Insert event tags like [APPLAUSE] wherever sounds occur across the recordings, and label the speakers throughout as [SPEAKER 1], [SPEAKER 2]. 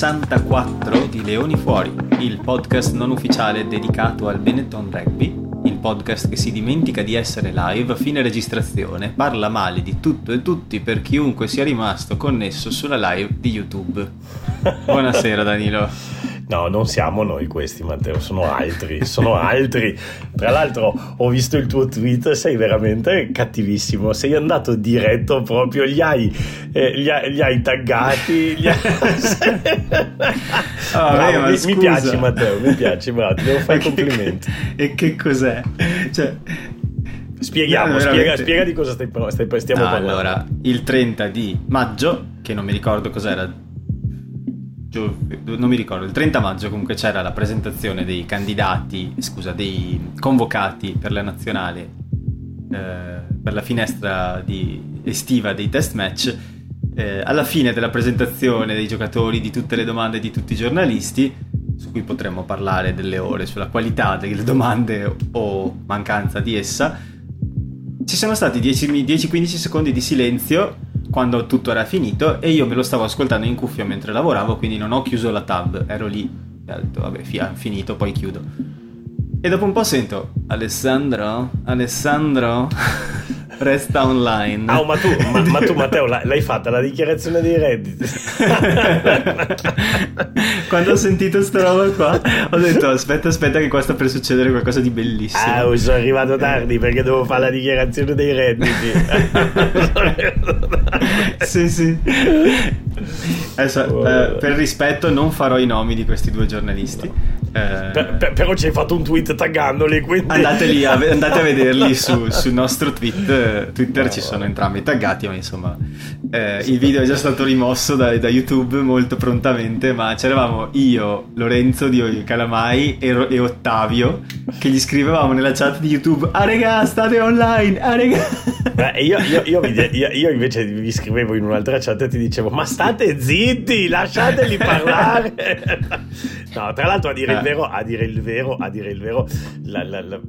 [SPEAKER 1] puntata 64 di Leoni Fuori, il podcast non ufficiale dedicato al Benetton Rugby, il podcast che si dimentica di essere live a fine registrazione, parla male di tutto e tutti per chiunque sia rimasto connesso sulla live di YouTube. Buonasera Danilo.
[SPEAKER 2] No, non siamo noi questi, Matteo, sono altri, sono altri. Tra l'altro ho visto il tuo tweet, sei veramente cattivissimo, sei andato diretto proprio, li hai, eh, li hai, li hai taggati. Li hai...
[SPEAKER 1] oh, bravo,
[SPEAKER 2] mi, mi, piaci Matteo, mi piaci, bravo, ti devo fare [LAUGHS] i complimenti.
[SPEAKER 1] e che cos'è? Cioè...
[SPEAKER 2] Spieghiamo, no, spiega, spiega, di cosa stai, stai, stiamo
[SPEAKER 1] no,
[SPEAKER 2] parlando.
[SPEAKER 1] Allora, il 30 di maggio, che non mi ricordo cos'era, non mi ricordo, il 30 maggio comunque c'era la presentazione dei candidati, scusa, dei convocati per la nazionale eh, per la finestra di, estiva dei test match. Eh, alla fine della presentazione dei giocatori, di tutte le domande di tutti i giornalisti, su cui potremmo parlare delle ore sulla qualità delle domande o mancanza di essa, ci sono stati 10-15 secondi di silenzio quando tutto era finito e io me lo stavo ascoltando in cuffia mentre lavoravo, quindi non ho chiuso la tab, ero lì e ho detto vabbè, fia, finito, poi chiudo. E dopo un po' sento Alessandro, Alessandro, [LAUGHS] resta online.
[SPEAKER 2] Ah, oh, ma, tu, ma, ma tu, Matteo, l'hai fatta la dichiarazione dei redditi? [LAUGHS]
[SPEAKER 1] Quando ho sentito sta roba qua, ho detto aspetta, aspetta che qua sta per succedere qualcosa di bellissimo.
[SPEAKER 2] Ah, sono arrivato tardi perché devo fare la dichiarazione dei redditi. [LAUGHS]
[SPEAKER 1] sì, sì. Adesso, oh, eh, per rispetto non farò i nomi di questi due giornalisti. No.
[SPEAKER 2] Eh... Per, per, però ci hai fatto un tweet taggandoli quindi...
[SPEAKER 1] andate, lì a, andate a vederli [LAUGHS] su, sul nostro tweet Twitter no, ci sono entrambi taggati ma insomma eh, il video è già stato rimosso da, da, YouTube molto prontamente ma c'eravamo io, Lorenzo di Calamai e, e, Ottavio che gli scrivevamo nella chat di YouTube ah regà state online ah regà
[SPEAKER 2] Beh, io, io, io, io, invece vi scrivevo in un'altra chat e ti dicevo ma state zitti lasciateli [LAUGHS] parlare no tra l'altro a dire il vero, a dire il vero, a dire il vero, la, la, la,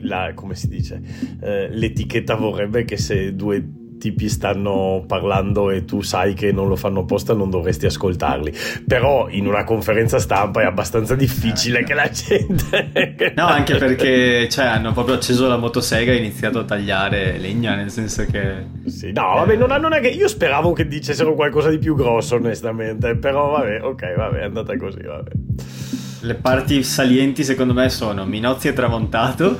[SPEAKER 2] la come si dice, eh, l'etichetta vorrebbe che se due tipi stanno parlando e tu sai che non lo fanno apposta non dovresti ascoltarli. Però in una conferenza stampa è abbastanza difficile che la gente [LAUGHS]
[SPEAKER 1] no anche perché cioè, hanno proprio acceso la motosega e iniziato a tagliare legna nel senso che
[SPEAKER 2] sì, no vabbè non, non, è che io speravo che dicessero qualcosa di più grosso onestamente però vabbè ok vabbè è andata così vabbè
[SPEAKER 1] le parti salienti secondo me sono Minozzi è tramontato.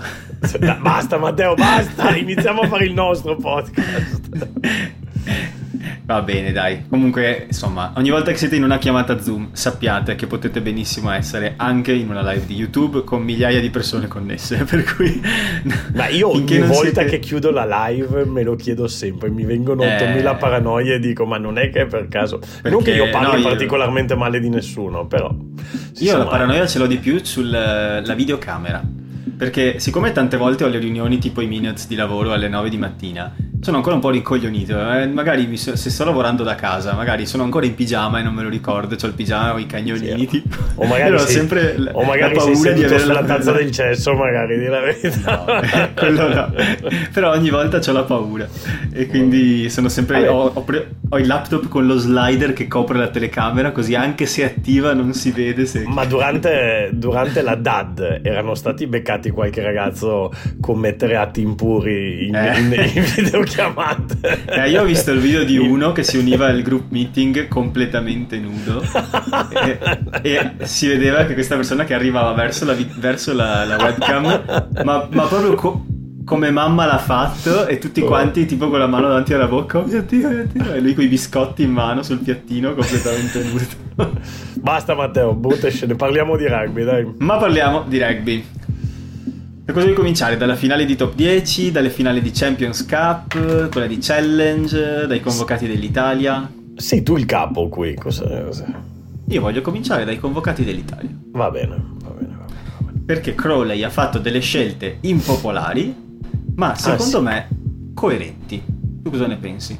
[SPEAKER 2] basta Matteo, basta, [LAUGHS] iniziamo a fare il nostro podcast.
[SPEAKER 1] Va bene, dai. Comunque, insomma, ogni volta che siete in una chiamata Zoom, sappiate che potete benissimo essere anche in una live di YouTube con migliaia di persone connesse. [LAUGHS] Per cui.
[SPEAKER 2] Ma io [LAUGHS] ogni volta siete... che chiudo la live me lo chiedo sempre. Mi vengono 8000 eh... paranoie e dico: Ma non è che per caso. Perché... Non che io parli no, particolarmente male di nessuno, però.
[SPEAKER 1] Io la paranoia ce l'ho di più sulla videocamera. Perché siccome tante volte ho le riunioni tipo i minutes di lavoro alle 9 di mattina sono ancora un po' rincoglionito. Eh? Magari so, se sto lavorando da casa, magari sono ancora in pigiama e non me lo ricordo. Ho il pigiama o i cagnolini. Sì.
[SPEAKER 2] O magari, [LAUGHS] sei, sempre o magari la paura di avere la tazza del cesso, magari di la verità.
[SPEAKER 1] No, eh, [LAUGHS] quello no. Però ogni volta ho la paura. E quindi sono sempre. Ho, ho, pre- ho, il laptop con lo slider che copre la telecamera, così anche se attiva non si vede. Se...
[SPEAKER 2] Ma durante, durante la DAD erano stati beccati qualche ragazzo commettere atti impuri in, eh. in, in [LAUGHS] video chiamate.
[SPEAKER 1] Eh, io ho visto il video di uno che si univa al group meeting completamente nudo [LAUGHS] e, e si vedeva che questa persona che arrivava verso la, verso la, la webcam, ma, ma proprio co- come mamma l'ha fatto e tutti quanti tipo con la mano davanti alla bocca, oh mio Dio, mio Dio, e lui con i biscotti in mano sul piattino completamente [LAUGHS] nudo.
[SPEAKER 2] Basta Matteo, brutta scene, parliamo di rugby, dai.
[SPEAKER 1] Ma parliamo di rugby. Da cosa vuoi cominciare? Dalla finale di top 10, dalle finali di Champions Cup, quella di Challenge, dai convocati dell'Italia?
[SPEAKER 2] Sei tu il capo qui, cosa, cosa?
[SPEAKER 1] Io voglio cominciare dai convocati dell'Italia.
[SPEAKER 2] Va bene, va bene, va bene. Va bene.
[SPEAKER 1] Perché Crowley ha fatto delle scelte impopolari, ma ah, secondo ah, sì. me coerenti. Tu cosa ne pensi?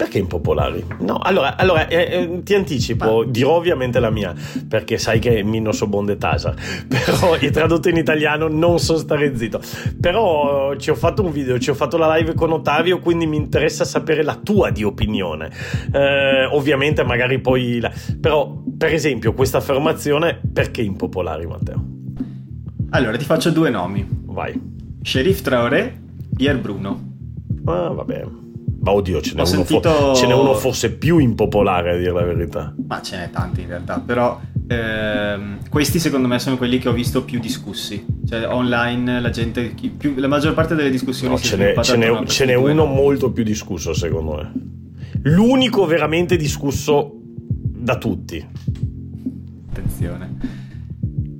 [SPEAKER 2] Perché impopolari? No, allora, allora eh, eh, ti anticipo, dirò ovviamente la mia, perché sai che mi non so bonde tasa, [LAUGHS] però è tradotto in italiano non so stare zitto. Però ci ho fatto un video, ci ho fatto la live con Ottavio, quindi mi interessa sapere la tua di opinione. Eh, ovviamente magari poi... La... Però, per esempio, questa affermazione, perché impopolari, Matteo?
[SPEAKER 1] Allora, ti faccio due nomi.
[SPEAKER 2] Vai.
[SPEAKER 1] Sheriff Traoré, Pier Bruno.
[SPEAKER 2] Ah, vabbè. Ma oddio, ce n'è, sentito... fo- ce n'è, uno forse più impopolare a dire la verità.
[SPEAKER 1] Ma ce n'è tanti in realtà, però ehm, questi secondo me sono quelli che ho visto più discussi. Cioè online la gente, più, la maggior parte delle discussioni...
[SPEAKER 2] No, ce n'è, ce n'è, ce n'è uno molto più discusso secondo me. L'unico veramente discusso da tutti.
[SPEAKER 1] Attenzione.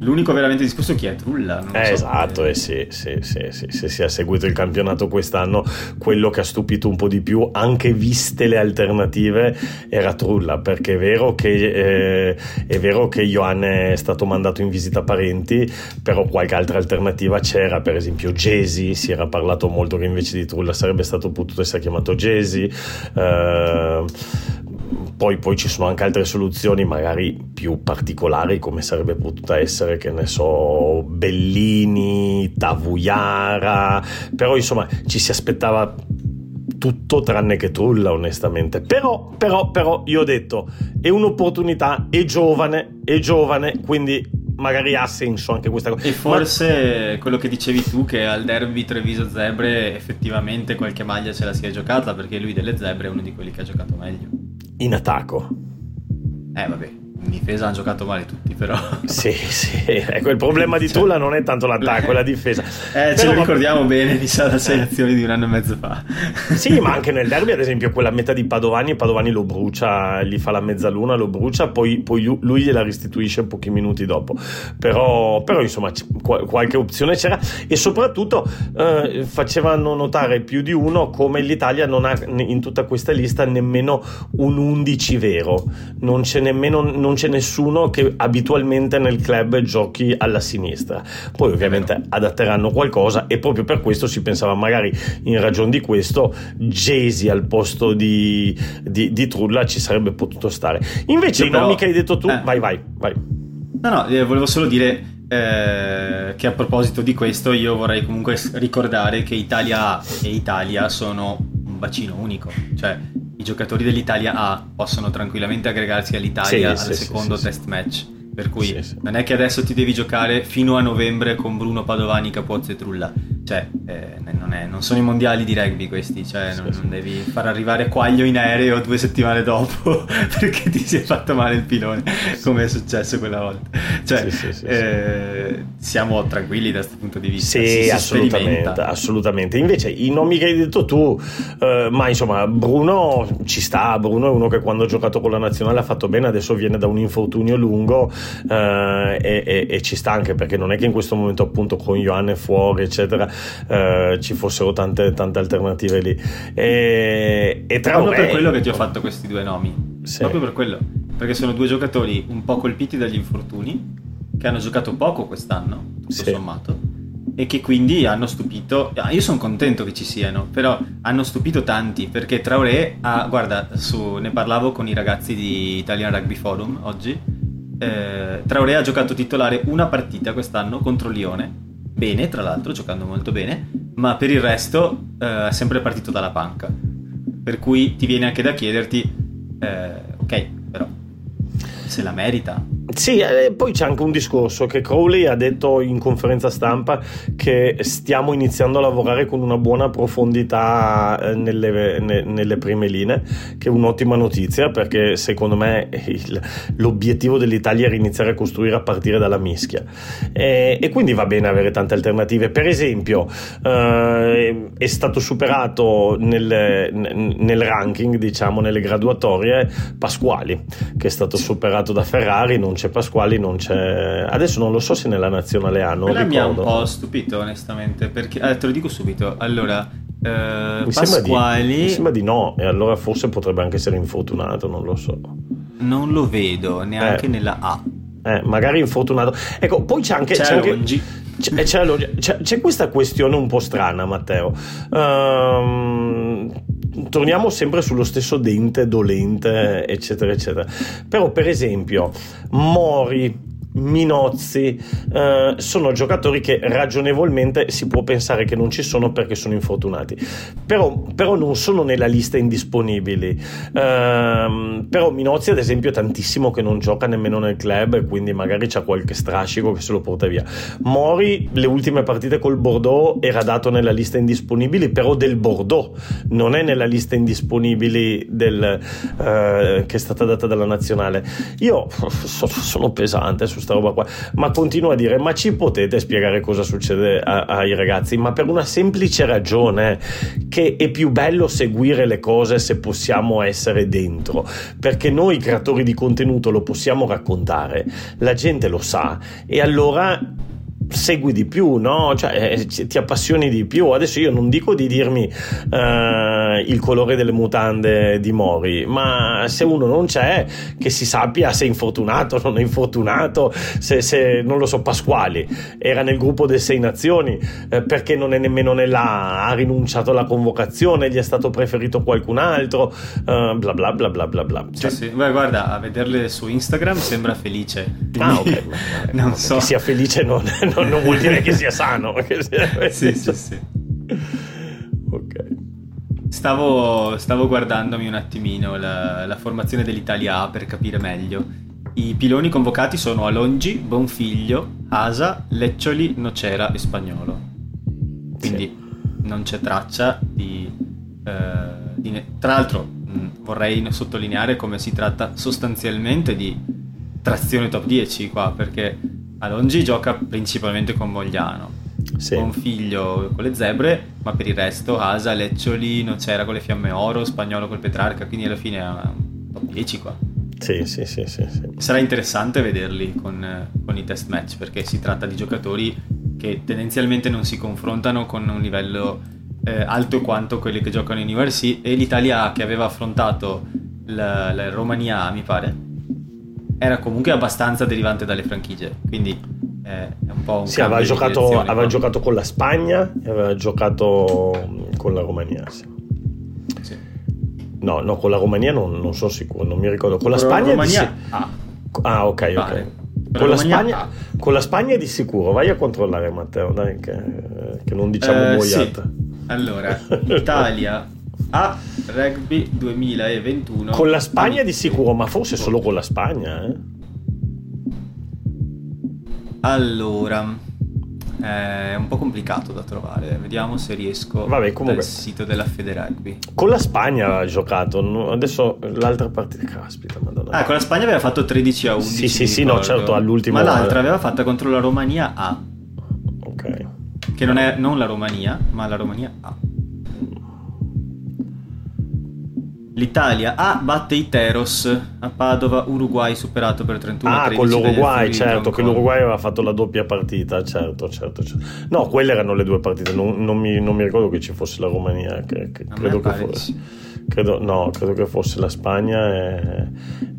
[SPEAKER 1] L'unico veramente discusso chi è Trulla.
[SPEAKER 2] Eh, so esatto, e sì, sì, sì, sì, se si è seguito il campionato quest'anno, quello che ha stupito un po' di più, anche viste le alternative, era Trulla, perché è vero che, eh, è vero che Ioanne è stato mandato in visita parenti, però qualche altra alternativa c'era, per esempio Jesi, si era parlato molto che invece di Trulla sarebbe stato potuto essere chiamato Jesi. Eh, poi, poi, ci sono anche altre soluzioni, magari più particolari, come sarebbe potuta essere, che ne so, Bellini, Tavuyara, però insomma ci si aspettava tutto tranne che Trulla, onestamente. Però, però, però, io ho detto, è un'opportunità, è giovane, è giovane, quindi magari ha senso anche questa cosa.
[SPEAKER 1] E forse Ma... quello che dicevi tu, che al derby Treviso Zebre effettivamente qualche maglia ce la si è giocata, perché lui delle Zebre è uno di quelli che ha giocato meglio
[SPEAKER 2] in attacco.
[SPEAKER 1] Eh vabbè, in difesa hanno giocato male tutti, però.
[SPEAKER 2] Sì, sì. Ecco, il problema di Tulla non è tanto l'attacco, è la difesa.
[SPEAKER 1] Eh, ce lo ricordiamo bene, mi sa, la sei azioni di un anno e mezzo fa.
[SPEAKER 2] Sì, ma anche nel derby, ad esempio, quella metà di Padovani, Padovani lo brucia, gli fa la mezzaluna, lo brucia, poi, poi lui gliela restituisce pochi minuti dopo. Però, però insomma, qualche opzione c'era e soprattutto eh, facevano notare più di uno come l'Italia non ha in tutta questa lista nemmeno un 11 vero. Non c'è nemmeno... Non c'è nessuno che abitualmente nel club giochi alla sinistra. Poi ovviamente adatteranno qualcosa e proprio per questo si pensava magari in ragione di questo Jesi al posto di, di, di, Trulla ci sarebbe potuto stare. Invece i nomi che hai detto tu, eh. vai vai vai.
[SPEAKER 1] No no, eh, volevo solo dire eh, che a proposito di questo io vorrei comunque ricordare che Italia A e Italia sono un bacino unico, cioè i giocatori dell'Italia A possono tranquillamente aggregarsi all'Italia sì, al sì, secondo sì, test match. Per cui non è che adesso ti devi giocare fino a novembre con Bruno Padovani, Capozzo e Trulla. Cioè, eh, non, è, non, sono i mondiali di rugby questi, cioè non, non, devi far arrivare Quaglio in aereo due settimane dopo [LAUGHS] perché ti si è fatto male il pilone, come è successo quella volta. Cioè, sì, sì, eh, siamo tranquilli da questo punto di vista.
[SPEAKER 2] Sì, assolutamente, assolutamente. Invece i nomi che hai detto tu, eh, ma insomma, Bruno ci sta, Bruno è uno che quando ha giocato con la nazionale ha fatto bene, adesso viene da un infortunio lungo eh, e, e, e, ci sta anche perché non è che in questo momento appunto con Ioanne fuori, eccetera, eh, ci fossero tante, tante alternative lì. E, e tra
[SPEAKER 1] Proprio per quello che ti ho fatto questi due nomi. Sì. Proprio per quello. Perché sono due giocatori un po' colpiti dagli infortuni, che hanno giocato poco quest'anno, tutto sì. sommato, e che quindi hanno stupito. Ah, io sono contento che ci siano, però hanno stupito tanti perché Traoré ha, guarda, su, ne parlavo con i ragazzi di Italian Rugby Forum oggi. Eh, Traoré ha giocato titolare una partita quest'anno contro Lione bene, tra l'altro, giocando molto bene, ma per il resto eh, è sempre partito dalla panca. Per cui ti viene anche da chiederti, eh, ok, però se la merita.
[SPEAKER 2] Sì, e poi c'è anche un discorso che Crowley ha detto in conferenza stampa che stiamo iniziando a lavorare con una buona profondità eh, nelle, ne, nelle prime linee, che è un'ottima notizia perché secondo me il, l'obiettivo dell'Italia era iniziare a costruire a partire dalla mischia e, e quindi va bene avere tante alternative. Per esempio eh, è stato superato nel, nel ranking, diciamo nelle graduatorie, Pasquali, che è stato superato da Ferrari, non c'è Pasquali, non c'è... Adesso non lo so se nella nazionale hanno.
[SPEAKER 1] Quella mi ha un po' stupito onestamente, perché... Eh, te lo dico subito. Allora, eh, mi, Pasquali...
[SPEAKER 2] sembra di, mi sembra di no, e allora forse potrebbe anche essere infortunato, non lo so.
[SPEAKER 1] Non lo vedo neanche eh. nella A.
[SPEAKER 2] Eh, magari infortunato. Ecco, poi c'è anche...
[SPEAKER 1] C'è,
[SPEAKER 2] c'è
[SPEAKER 1] anche...
[SPEAKER 2] C'è, c'è, c'è, c'è, questa questione un po' strana, Matteo. Um, torniamo sempre sullo stesso dente dolente, eccetera, eccetera. Però, per esempio, Mori Minozzi. Eh, sono giocatori che ragionevolmente si può pensare che non ci sono perché sono infortunati. Però, però non sono nella lista indisponibili. Eh, però Minozzi ad esempio è tantissimo che non gioca nemmeno nel club quindi magari c'è qualche strascico che se lo porta via. Mori le ultime partite col Bordeaux era dato nella lista indisponibili però del Bordeaux non è nella lista indisponibili del, eh, che è stata data dalla nazionale. Io [LAUGHS] sono pesante su sta roba qua, ma continuo a dire, ma ci potete spiegare cosa succede a, ai ragazzi? Ma per una semplice ragione, che è più bello seguire le cose se possiamo essere dentro, perché noi creatori di contenuto lo possiamo raccontare, la gente lo sa e allora segui di più, no? Cioè, eh, ti appassioni di più. Adesso io non dico di dirmi uh, il colore delle mutande di Mori, ma se uno non c'è, che si sappia se è infortunato, non è infortunato, se, se non lo so, Pasquali era nel gruppo delle sei nazioni, eh, perché non è nemmeno nella, ha rinunciato alla convocazione, gli è stato preferito qualcun altro, uh, bla bla bla bla bla bla.
[SPEAKER 1] Cioè, sì, sì. Beh, guarda, a vederle su Instagram sembra felice.
[SPEAKER 2] Ah, ok. [LAUGHS] non so. Che sia felice non, [LAUGHS] non non, [LAUGHS] non vuol dire che sia sano. [LAUGHS] Che sia...
[SPEAKER 1] sì, sì, sì. ok. Stavo, stavo, guardandomi un attimino la, la, formazione dell'Italia A per capire meglio. I piloni convocati sono Alongi, Bonfiglio, Asa, Leccioli, Nocera e Spagnolo. Quindi sì. non c'è traccia di, eh, di... Tra l'altro mh, vorrei sottolineare come si tratta sostanzialmente di trazione top 10 qua, perché Alongi gioca principalmente con Mogliano. Sì. Con figlio con le zebre, ma per il resto Asa, Leccioli, c'era con le fiamme oro, Spagnolo col Petrarca, quindi alla fine è un top 10 qua.
[SPEAKER 2] Sì, sì, sì, sì, sì.
[SPEAKER 1] Sarà interessante vederli con, con, i test match perché si tratta di giocatori che tendenzialmente non si confrontano con un livello eh, alto quanto quelli che giocano in URC e l'Italia che aveva affrontato la, la Romania, mi pare, era comunque abbastanza derivante dalle franchigie, quindi eh, è un po' un
[SPEAKER 2] Sì, aveva, giocato, aveva giocato, con la Spagna e aveva giocato mm, con la Romania, sì. sì. No, no, con la Romania non, non, sono sicuro, non mi ricordo. Con la Spagna... La Romania... Di... Ah. ah, ok, ok. Con la, Spagna, con la, Spagna, di sicuro, vai a controllare Matteo, dai, che, che non diciamo eh, boiata. Sì.
[SPEAKER 1] Allora, [LAUGHS] Italia a Rugby 2021.
[SPEAKER 2] Con la Spagna di sicuro, ma forse solo con la Spagna. Eh?
[SPEAKER 1] Allora, è un po' complicato da trovare. Vediamo se riesco Vabbè, comunque, dal sito della Fede Rugby.
[SPEAKER 2] Con la Spagna ha giocato. Adesso l'altra partita. Caspita, madonna.
[SPEAKER 1] Ah, con la Spagna aveva fatto 13 a 11.
[SPEAKER 2] Sì, sì, sì, no, certo, all'ultimo.
[SPEAKER 1] Ma l'altra aveva fatta contro la Romania A.
[SPEAKER 2] Ok.
[SPEAKER 1] Che non è non la Romania, ma la Romania A. L'Italia A batte i Teros a Padova, Uruguay superato per 31
[SPEAKER 2] Ah, con l'Uruguay, certo, che l'Uruguay aveva fatto la doppia partita, certo, certo. certo. No, quelle erano le due partite, non, non, mi, non mi, ricordo che ci fosse la Romania, che, che credo che fosse. Credo, no, credo che fosse la Spagna e,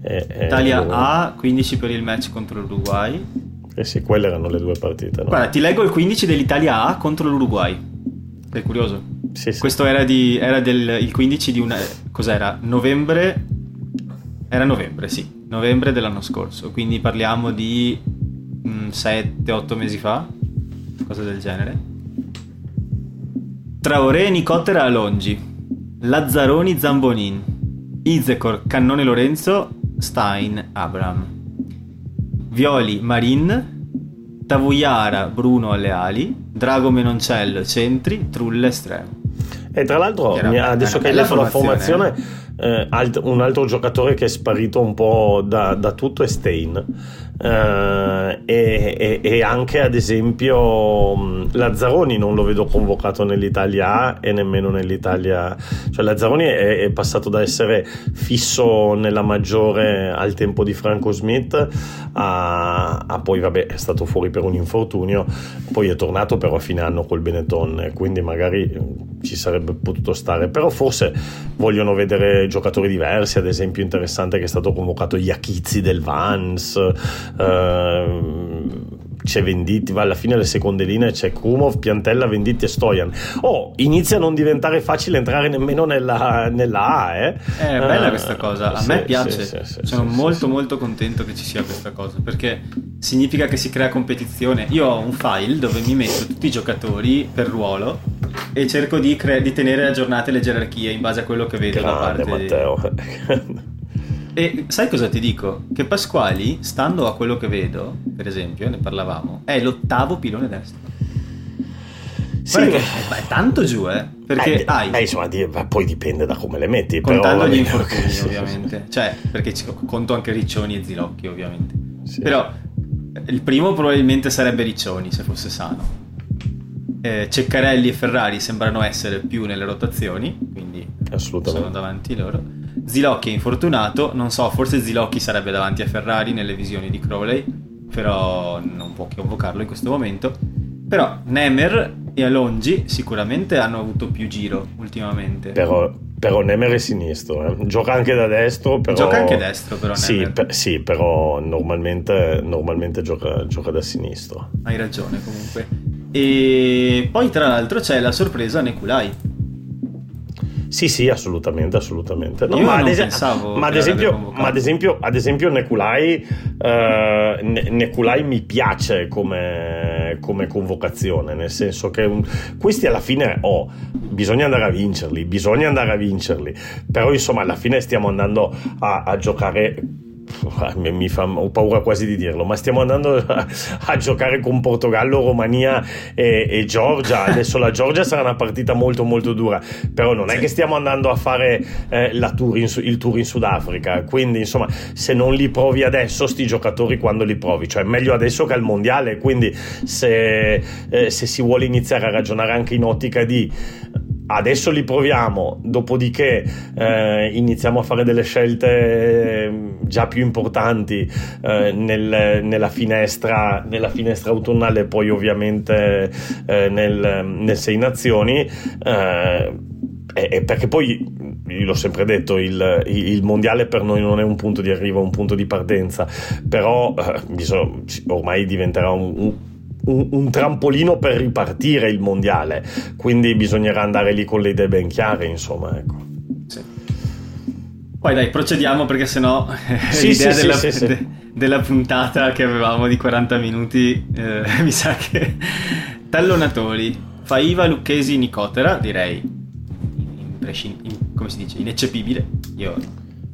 [SPEAKER 1] e, Italia A, 15 per il match contro l'Uruguay.
[SPEAKER 2] Eh sì, quelle erano le due partite. No?
[SPEAKER 1] Guarda, ti leggo il 15 dell'Italia A contro l'Uruguay. Sei curioso? Sì, sì. Questo era, di, era del, il 15 di una... Cos'era? Novembre... Era novembre, sì. Novembre dell'anno scorso. Quindi parliamo di 7-8 mm, mesi fa. Cosa del genere. Traoré, Nicotera, Alongi. Lazzaroni, Zambonin. Izekor, Cannone Lorenzo, Stein, Abram. Violi, Marin. Tavuyara, Bruno alle ali. Drago Menoncello, centri. Trulle, estremo.
[SPEAKER 2] E tra l'altro, adesso che hai letto la formazione, eh, un altro giocatore che è sparito un po' da, da tutto è Stein Uh, e, e, anche ad esempio Lazzaroni non lo vedo convocato nell'Italia A e nemmeno nell'Italia cioè Lazzaroni è, è, passato da essere fisso nella maggiore al tempo di Franco Smith a, a, poi vabbè è stato fuori per un infortunio poi è tornato però a fine anno col Benetton quindi magari ci sarebbe potuto stare. Però forse vogliono vedere giocatori diversi ad esempio interessante che è stato convocato Iachizzi del Vans Uh, c'è Venditti, va alla fine le seconde linee c'è Krumov, Piantella, Venditti e Stojan. Oh, inizia a non diventare facile entrare nemmeno nella, nella A, eh.
[SPEAKER 1] È bella uh, questa cosa, a sì, me piace. Sì, sì, Sono molto molto contento che ci sia questa cosa, perché significa che si crea competizione. Io ho un file dove mi metto tutti i giocatori per ruolo e cerco di, cre- di tenere aggiornate le gerarchie in base a quello che vedo
[SPEAKER 2] Grande,
[SPEAKER 1] da parte
[SPEAKER 2] Matteo. [LAUGHS]
[SPEAKER 1] E sai cosa ti dico? Che Pasquali, stando a quello che vedo, per esempio, ne parlavamo, è l'ottavo pilone destro. Sì, che è, tanto giù, eh? Perché
[SPEAKER 2] eh,
[SPEAKER 1] hai.
[SPEAKER 2] Eh, insomma, poi dipende da come le metti.
[SPEAKER 1] Contando
[SPEAKER 2] però,
[SPEAKER 1] gli infortuni, sì, [LAUGHS] ovviamente. Sì. Cioè, perché conto anche Riccioni e Zilocchi, ovviamente. Sì. Però il primo probabilmente sarebbe Riccioni, se fosse sano. Eh, Ceccarelli e Ferrari sembrano essere più nelle rotazioni, quindi sono davanti loro. Zilocchi è infortunato, non so, forse Zilocchi sarebbe davanti a Ferrari nelle visioni di Crowley, però non può convocarlo in questo momento. Però Nemer e Alongi sicuramente hanno avuto più giro ultimamente.
[SPEAKER 2] Però, però Nemer è sinistro, eh. gioca anche da destro. Però...
[SPEAKER 1] Gioca anche destro, però.
[SPEAKER 2] Sì, per, sì però normalmente, normalmente gioca, gioca, da sinistro.
[SPEAKER 1] Hai ragione, comunque. E poi, tra l'altro, c'è la sorpresa Nekulai
[SPEAKER 2] sì, sì, assolutamente, assolutamente.
[SPEAKER 1] No, ma, ad es-
[SPEAKER 2] ma, ad esempio, ma, ad esempio, ad esempio, Nekulai, uh, Nekulai mi piace come, come, convocazione, nel senso che un, questi alla fine, oh, bisogna andare a vincerli, bisogna andare a vincerli, però insomma alla fine stiamo andando a, a giocare mi fa, ho paura quasi di dirlo, ma stiamo andando [LAUGHS] a, a giocare con Portogallo, Romania e, e, Georgia. Adesso la Georgia sarà una partita molto molto dura, però non è che stiamo andando a fare eh, tour in, il tour in Sudafrica. Quindi, insomma, se non li provi adesso, sti giocatori quando li provi, cioè meglio adesso che al mondiale. Quindi, se, eh, se si vuole iniziare a ragionare anche in ottica di adesso li proviamo, dopodiché eh, iniziamo a fare delle scelte ehm, già più importanti eh, nel, nella, finestra, nella, finestra, autunnale, poi ovviamente eh, nel, nel Sei Nazioni. Eh, e perché poi io l'ho sempre detto, il, il, mondiale per noi non è un punto di arrivo, è un punto di partenza, però eh, ormai diventerà un, un un, un, trampolino per ripartire il mondiale, quindi bisognerà andare lì con le idee ben chiare, insomma, ecco.
[SPEAKER 1] Sì. Poi dai, procediamo perché sennò sì, l'idea sì, della, sì, de, della, puntata che avevamo di 40 minuti eh, [LAUGHS] mi sa che tallonatori, Faiva, Lucchesi, Nicotera, direi in, in, come si dice, ineccepibile. Io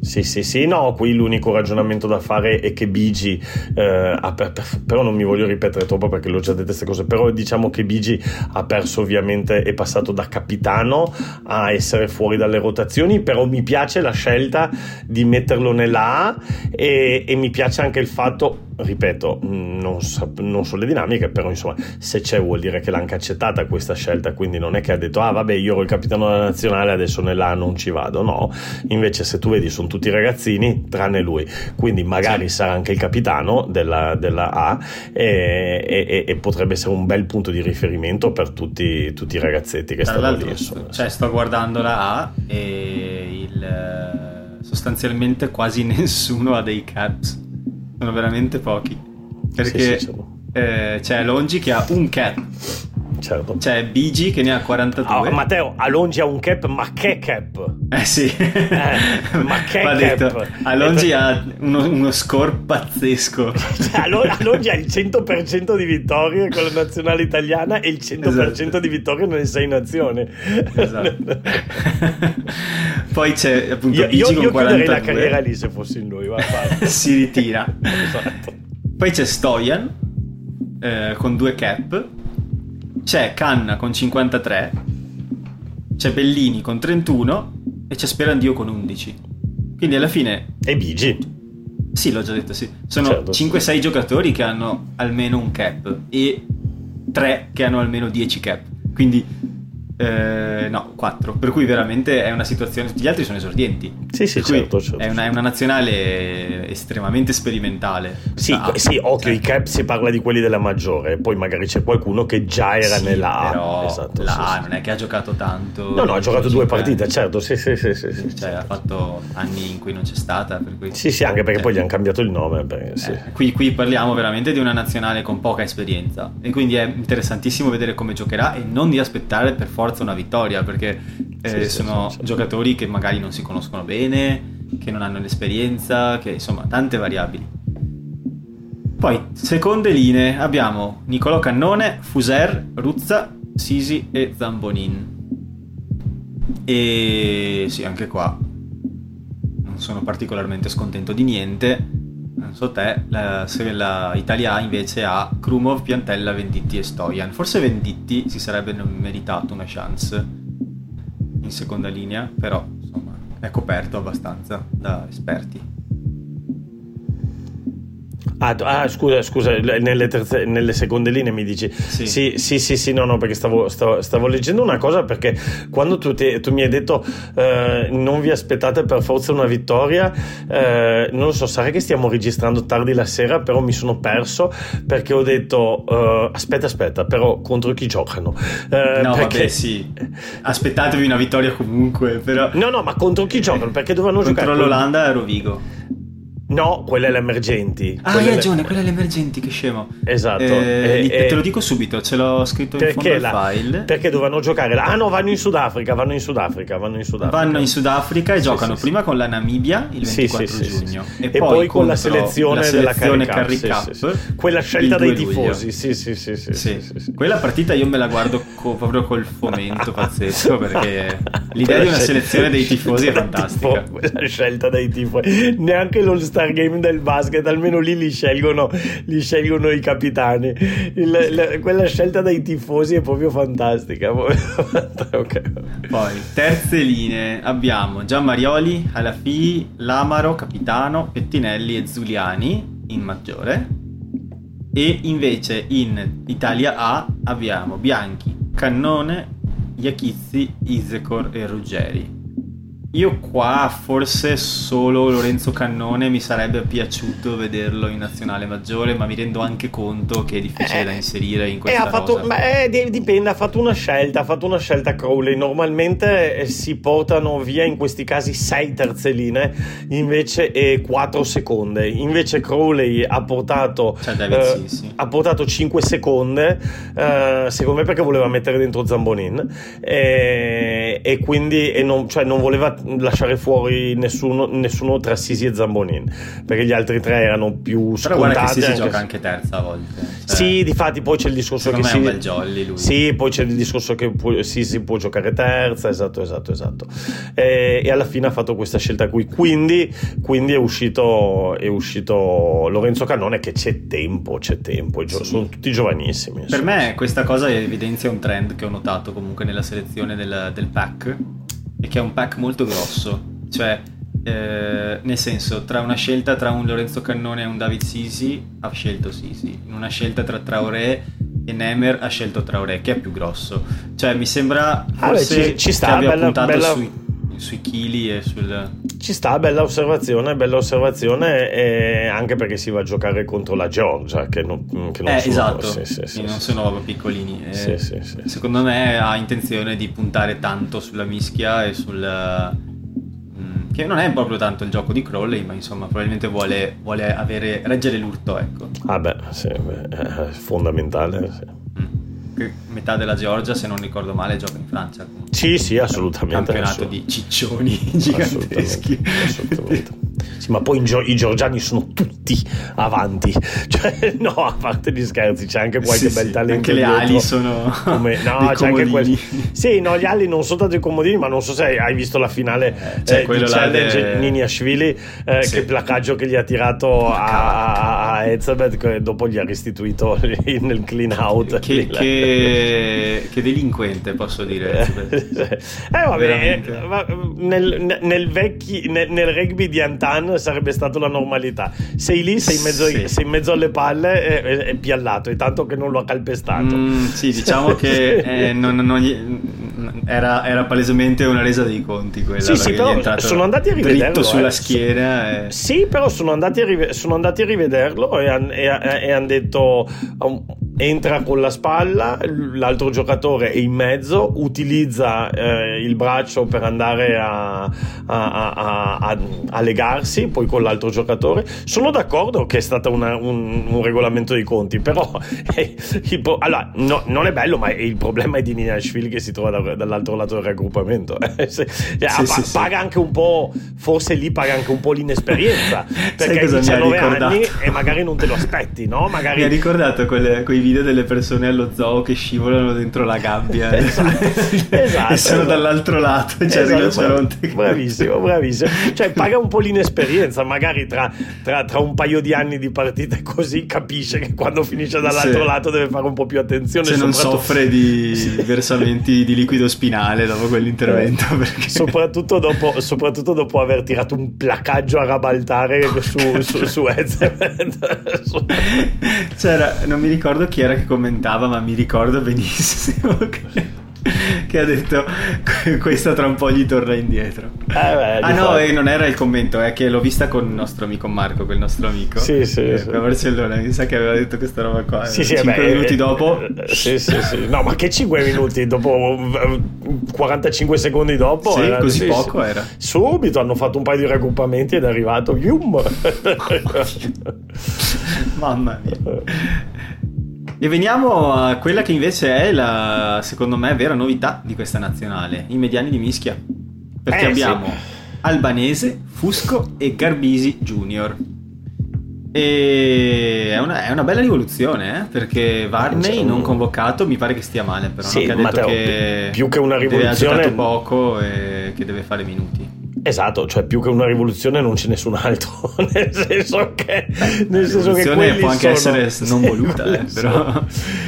[SPEAKER 2] sì, sì, sì, no, qui l'unico ragionamento da fare è che Bigi, eh, per, per, però non mi voglio ripetere troppo perché l'ho già detto queste cose, però diciamo che Bigi ha perso ovviamente, è passato da capitano a essere fuori dalle rotazioni, però mi piace la scelta di metterlo nella A e, e mi piace anche il fatto, ripeto, non so, non so, le dinamiche, però insomma, se c'è vuol dire che l'ha anche accettata questa scelta, quindi non è che ha detto, ah vabbè, io ero il capitano della nazionale, adesso nella non ci vado, no, invece se tu vedi sono tutti ragazzini, tranne lui, quindi magari sarà anche il capitano della, della A e, e, e, potrebbe essere un bel punto di riferimento per tutti, tutti i ragazzetti che stanno lì. Insomma.
[SPEAKER 1] Cioè, sto guardando la A e il, sostanzialmente quasi [LAUGHS] nessuno ha dei caps sono veramente pochi. Perché sì, sì, eh, c'è Longi che ha un cap.
[SPEAKER 2] Certo.
[SPEAKER 1] C'è BG che ne ha 42.
[SPEAKER 2] Oh, Matteo, Alongi ha un cap, ma che cap?
[SPEAKER 1] Eh sì.
[SPEAKER 2] Eh, ma che Va cap? Detto,
[SPEAKER 1] Alongi ha uno, uno, score pazzesco.
[SPEAKER 2] Cioè, Alongi ha il 100% di vittorie con la nazionale italiana e il 100% esatto. di vittorie nelle sei nazioni. Esatto. [LAUGHS]
[SPEAKER 1] Poi c'è appunto
[SPEAKER 2] io, io, io chiuderei la carriera lì se fossi in lui. [LAUGHS]
[SPEAKER 1] si ritira. esatto. Poi c'è Stojan eh, con due cap c'è Canna con 53, c'è Bellini con 31 e c'è Sperandio con 11. Quindi alla fine...
[SPEAKER 2] E Bigi.
[SPEAKER 1] Sì, l'ho già detto, sì. Sono certo, 5-6 sì. giocatori che hanno almeno un cap e 3 che hanno almeno 10 cap. Quindi Eh, no, 4. Per cui veramente è una situazione. Tutti gli altri sono esordienti.
[SPEAKER 2] Sì, sì, certo, certo.
[SPEAKER 1] È una, è una, nazionale estremamente sperimentale.
[SPEAKER 2] Sì, ah, sì occhio, cioè. i cap si parla di quelli della maggiore, poi magari c'è qualcuno che già era
[SPEAKER 1] sì,
[SPEAKER 2] nella
[SPEAKER 1] A. Esatto, la A sì, non è che ha giocato tanto.
[SPEAKER 2] No, no, ha giocato due partite, certo. Sì, sì, sì. sì,
[SPEAKER 1] cioè,
[SPEAKER 2] certo.
[SPEAKER 1] ha fatto anni in cui non c'è stata. Per cui...
[SPEAKER 2] Sì, sì, anche perché poi gli hanno cambiato il nome. Perché,
[SPEAKER 1] eh, qui, qui parliamo veramente di una nazionale con poca esperienza. E quindi è interessantissimo vedere come giocherà e non di aspettare per forza una vittoria perché eh, sì, sono sì, sì, giocatori che magari non si conoscono bene, che non hanno l'esperienza, che insomma tante variabili. Poi, seconde linee, abbiamo Niccolò Cannone, Fuser, Ruzza, Sisi e Zambonin. E sì, anche qua non sono particolarmente scontento di niente. Non so te, la, la Italia invece ha Krumov, Piantella, Venditti e Stojan. Forse Venditti si sarebbe meritato una chance in seconda linea, però insomma è coperto abbastanza da esperti.
[SPEAKER 2] Ah, ah, scusa, scusa, nelle, terze, nelle, seconde linee mi dici sì. sì, sì, sì, sì no, no, perché stavo, stavo, stavo, leggendo una cosa perché quando tu, ti, tu mi hai detto eh, non vi aspettate per forza una vittoria, eh, non lo so, sarà che stiamo registrando tardi la sera, però mi sono perso perché ho detto eh, aspetta, aspetta, però contro chi giocano?
[SPEAKER 1] Eh, no, perché... vabbè, sì, aspettatevi una vittoria comunque, però...
[SPEAKER 2] No, no, ma contro chi giocano? Perché dovevano
[SPEAKER 1] contro
[SPEAKER 2] giocare?
[SPEAKER 1] Contro l'Olanda e Rovigo.
[SPEAKER 2] No, quelle le emergenti.
[SPEAKER 1] Ah, hai ragione, quelle le emergenti, che scemo.
[SPEAKER 2] Esatto.
[SPEAKER 1] Eh, e, te lo dico subito, ce l'ho scritto in fondo al file.
[SPEAKER 2] Perché dovevano giocare? Ah no, vanno in Sudafrica, vanno in Sudafrica, vanno in Sudafrica.
[SPEAKER 1] Vanno in Sudafrica e sì, giocano sì, prima sì. con la Namibia il 24 giugno
[SPEAKER 2] e, e, poi con la selezione, la
[SPEAKER 1] selezione della Curry Cup. Cup
[SPEAKER 2] Quella scelta dei tifosi, sì sì sì, sì,
[SPEAKER 1] Quella partita io me la guardo co- proprio col fomento pazzesco [LAUGHS] perché l'idea di una selezione dei tifosi è fantastica. [LAUGHS]
[SPEAKER 2] Quella scelta dei tifosi. Neanche l'All Star Game del basket almeno lì li scelgono, li scelgono i capitani. Il, la, quella scelta dai tifosi è proprio fantastica. [LAUGHS]
[SPEAKER 1] okay. Poi, terze linee, abbiamo Gianmarioli, Alafi, Lamaro, Capitano, Pettinelli e Zuliani in maggiore. E invece in Italia A abbiamo Bianchi, Cannone, Iachizzi, Isecor e Ruggeri. Io qua forse solo Lorenzo Cannone mi sarebbe piaciuto vederlo in nazionale maggiore, ma mi rendo anche conto che è difficile eh, da inserire in questa
[SPEAKER 2] eh, ha fatto, ma, eh, dipende, ha fatto una scelta, ha fatto una scelta Crowley. Normalmente eh, si portano via in questi casi 6 terze linee invece e 4 seconde. Invece Crowley ha portato
[SPEAKER 1] cioè, David, eh, sì, sì.
[SPEAKER 2] ha portato 5 seconde, eh, secondo me perché voleva mettere dentro Zambonin e, e quindi e non, cioè, non voleva lasciare fuori nessuno, nessuno, tra Sisi e Zambonin perché gli altri tre erano più scontati. Però guarda
[SPEAKER 1] che si gioca anche terza a volte.
[SPEAKER 2] Cioè, sì, difatti poi c'è il discorso che
[SPEAKER 1] si... è un bel jolly lui.
[SPEAKER 2] Sì, poi c'è il discorso che può, Sisi può giocare terza, esatto, esatto, esatto. E, e, alla fine ha fatto questa scelta qui. Quindi, quindi è, uscito, è uscito Lorenzo Cannone che c'è tempo, c'è tempo, sì. sono tutti giovanissimi.
[SPEAKER 1] Per me questa cosa evidenzia un trend che ho notato comunque nella selezione del, del pack e che è un pack molto grosso, cioè eh, nel senso tra una scelta tra un Lorenzo Cannone e un David Sisi ha scelto Sisi, in una scelta tra Traoré e Nemer ha scelto Traoré che è più grosso, cioè mi sembra forse beh, ci, ci sta, che abbia bella, puntato bella... sui sui chili e sul...
[SPEAKER 2] Ci sta, bella osservazione, bella osservazione e anche perché si va a giocare contro la Georgia che non, che non
[SPEAKER 1] eh,
[SPEAKER 2] sono...
[SPEAKER 1] Esatto, sì, sì, sì, non sono proprio piccolini. Eh, secondo me ha intenzione di puntare tanto sulla mischia e sul... Mm, che non è proprio tanto il gioco di Crowley, ma insomma probabilmente vuole, vuole avere, reggere l'urto, ecco.
[SPEAKER 2] Ah beh, sì, beh, è fondamentale, sì
[SPEAKER 1] metà della Georgia, se non ricordo male, gioca in Francia.
[SPEAKER 2] Sì, sì, assolutamente.
[SPEAKER 1] Un campionato assolut- di ciccioni giganteschi. Assolutamente, assolutamente.
[SPEAKER 2] Sì, ma poi i georgiani sono tutti avanti. [LAUGHS] Cioè, no, a parte gli scherzi, c'è anche qualche sì, bel talento.
[SPEAKER 1] Anche le ali sono.
[SPEAKER 2] Come... [LAUGHS] No, c'è anche quelli. Sì, no, gli ali non sono tanto comodini, ma non so se hai visto la finale eh, cioè, eh, di challenge de... Nini Ashvili, eh, sì. che placaggio che gli ha tirato a, a Ezebet, che dopo gli ha restituito [LAUGHS] nel clean out.
[SPEAKER 1] Che, che, che delinquente, posso dire.
[SPEAKER 2] eh, vabbè, eh, nel, nel, vecchi, nel, nel rugby di Antan sarebbe stata la normalità. Sei lì, sei in mezzo, sì. sei in mezzo alle palle e è piallato, è tanto che non lo ha calpestato.
[SPEAKER 1] Mm, sì, diciamo che [LAUGHS] eh, non, non, gli, era, era, palesemente una resa dei conti quella.
[SPEAKER 2] Sì, sì, però sono andati a rivederlo.
[SPEAKER 1] Dritto sulla eh. schiena.
[SPEAKER 2] E... Sì, però sono andati a, rive- sono andati a rivederlo e, han- e, e hanno detto... Um, entra con la spalla, l'altro giocatore è in mezzo, utilizza eh, il braccio per andare a, a, a, a, legarsi, poi con l'altro giocatore. Sono d'accordo che è stato una, un, un, regolamento dei conti, però [LAUGHS] eh, il, allora, no, non è bello, ma il problema è di Nashville che si trova da, dall'altro lato del raggruppamento. [LAUGHS] Eh, se, sì, pa- sì, paga sì. anche un po', forse lì paga anche un po' l'inesperienza, [LAUGHS] perché hai 19 anni e magari non te lo aspetti, no? Magari...
[SPEAKER 1] Mi ha ricordato quelle, quei video delle persone allo zoo che scivolano dentro la gabbia. [LAUGHS] Esatto, [LAUGHS] esatto, e sono dall'altro lato c'è esatto, rinoceronte
[SPEAKER 2] bravissimo bravissimo. Cioè paga un po' l'inesperienza magari tra, tra, tra, un paio di anni di partite così capisce che quando finisce dall'altro sì. lato deve fare un po' più attenzione
[SPEAKER 1] se non soffre di [LAUGHS] sì. versamenti di liquido spinale dopo quell'intervento eh, perché...
[SPEAKER 2] soprattutto, dopo, soprattutto dopo aver tirato un placaggio a rabaltare su, su, su
[SPEAKER 1] c'era non mi ricordo chi era che commentava, ma mi ricordo benissimo [LAUGHS] che, che ha detto questa tra un po' gli torna indietro. Eh beh, ah no, e non era il commento, è che l'ho vista con il nostro amico Marco, quel nostro amico.
[SPEAKER 2] Sì, sì.
[SPEAKER 1] Eh, sì. A Barcellona, mi sa che aveva detto questa roba qua.
[SPEAKER 2] Sì, sì,
[SPEAKER 1] 5
[SPEAKER 2] beh,
[SPEAKER 1] minuti eh, dopo.
[SPEAKER 2] Eh, sì, sì, sì. No, ma che 5 minuti? Dopo 45 secondi dopo?
[SPEAKER 1] Sì, era, così sì, poco sì. era.
[SPEAKER 2] Subito hanno fatto un paio di raggruppamenti ed è arrivato. Yum. [LAUGHS]
[SPEAKER 1] Mamma mia. E veniamo a quella che invece è la, secondo me, vera novità di questa nazionale, i mediani di mischia. Perché eh, abbiamo sì. Albanese, Fusco e Garbisi Junior. E è una, è una bella rivoluzione, eh? perché Varney non convocato mi pare che stia male, però sì, no? che ha detto Matteo, che
[SPEAKER 2] più che una rivoluzione
[SPEAKER 1] ha poco e che deve fare minuti.
[SPEAKER 2] Esatto, cioè più che una rivoluzione non c'è nessun altro, [LAUGHS] nel senso che... Nel senso che
[SPEAKER 1] può anche
[SPEAKER 2] sono...
[SPEAKER 1] essere [LAUGHS] non voluta, eh, però...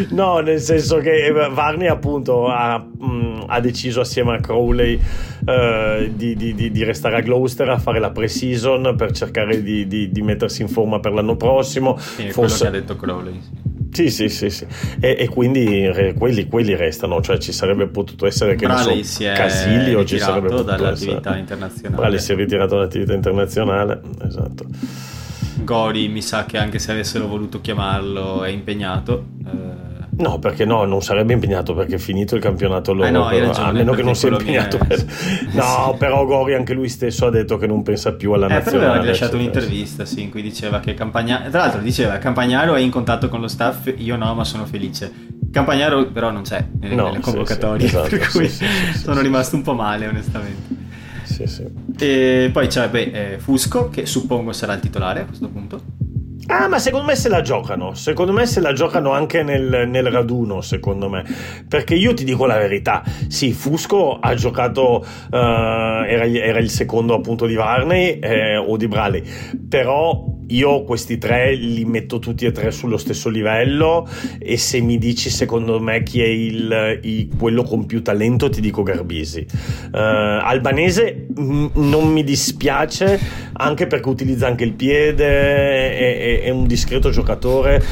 [SPEAKER 2] No, nel senso che Varney appunto ha, mh, ha deciso assieme a Crowley uh, di, di, di, di, restare a Gloucester a fare la pre-season per cercare di, mettersi in forma per l'anno prossimo.
[SPEAKER 1] Sì, Forse... quello che ha detto Crowley, sì.
[SPEAKER 2] Sì, sì, sì, sì. E, e, quindi re, quelli, quelli, restano, cioè ci sarebbe potuto essere che
[SPEAKER 1] Brali non so,
[SPEAKER 2] Casilio ci sarebbe
[SPEAKER 1] potuto dall'attività essere. internazionale.
[SPEAKER 2] Brali si è ritirato dall'attività internazionale, esatto.
[SPEAKER 1] Gori mi sa che anche se avessero voluto chiamarlo è impegnato. Eh
[SPEAKER 2] No, perché no, non sarebbe impegnato perché è finito il campionato loro. Eh no, però, ragione, a meno che non sia impegnato. Per... No, [LAUGHS] però Gori anche lui stesso ha detto che non pensa più alla
[SPEAKER 1] eh,
[SPEAKER 2] nazionale.
[SPEAKER 1] Però aveva rilasciato un'intervista sì, in cui diceva che Campagnaro. Tra l'altro diceva Campagnaro è in contatto con lo staff, io no, ma sono felice. Campagnaro però non c'è nelle, no, nelle convocatorie, sì, sì, [LAUGHS] esatto, per cui sì, sono rimasto un po' male onestamente.
[SPEAKER 2] Sì, sì.
[SPEAKER 1] E poi c'è beh, eh, Fusco che suppongo sarà il titolare a questo punto.
[SPEAKER 2] Ah, ma secondo me se la giocano. Secondo me se la giocano anche nel, nel, raduno, secondo me. Perché io ti dico la verità. Sì, Fusco ha giocato, uh, era, era, il secondo appunto di Varney eh, o di Bradley. Però io questi tre li metto tutti e tre sullo stesso livello e se mi dici secondo me chi è il, il, quello con più talento ti dico Garbisi uh, Albanese m- non mi dispiace anche perché utilizza anche il piede è, è, è un discreto giocatore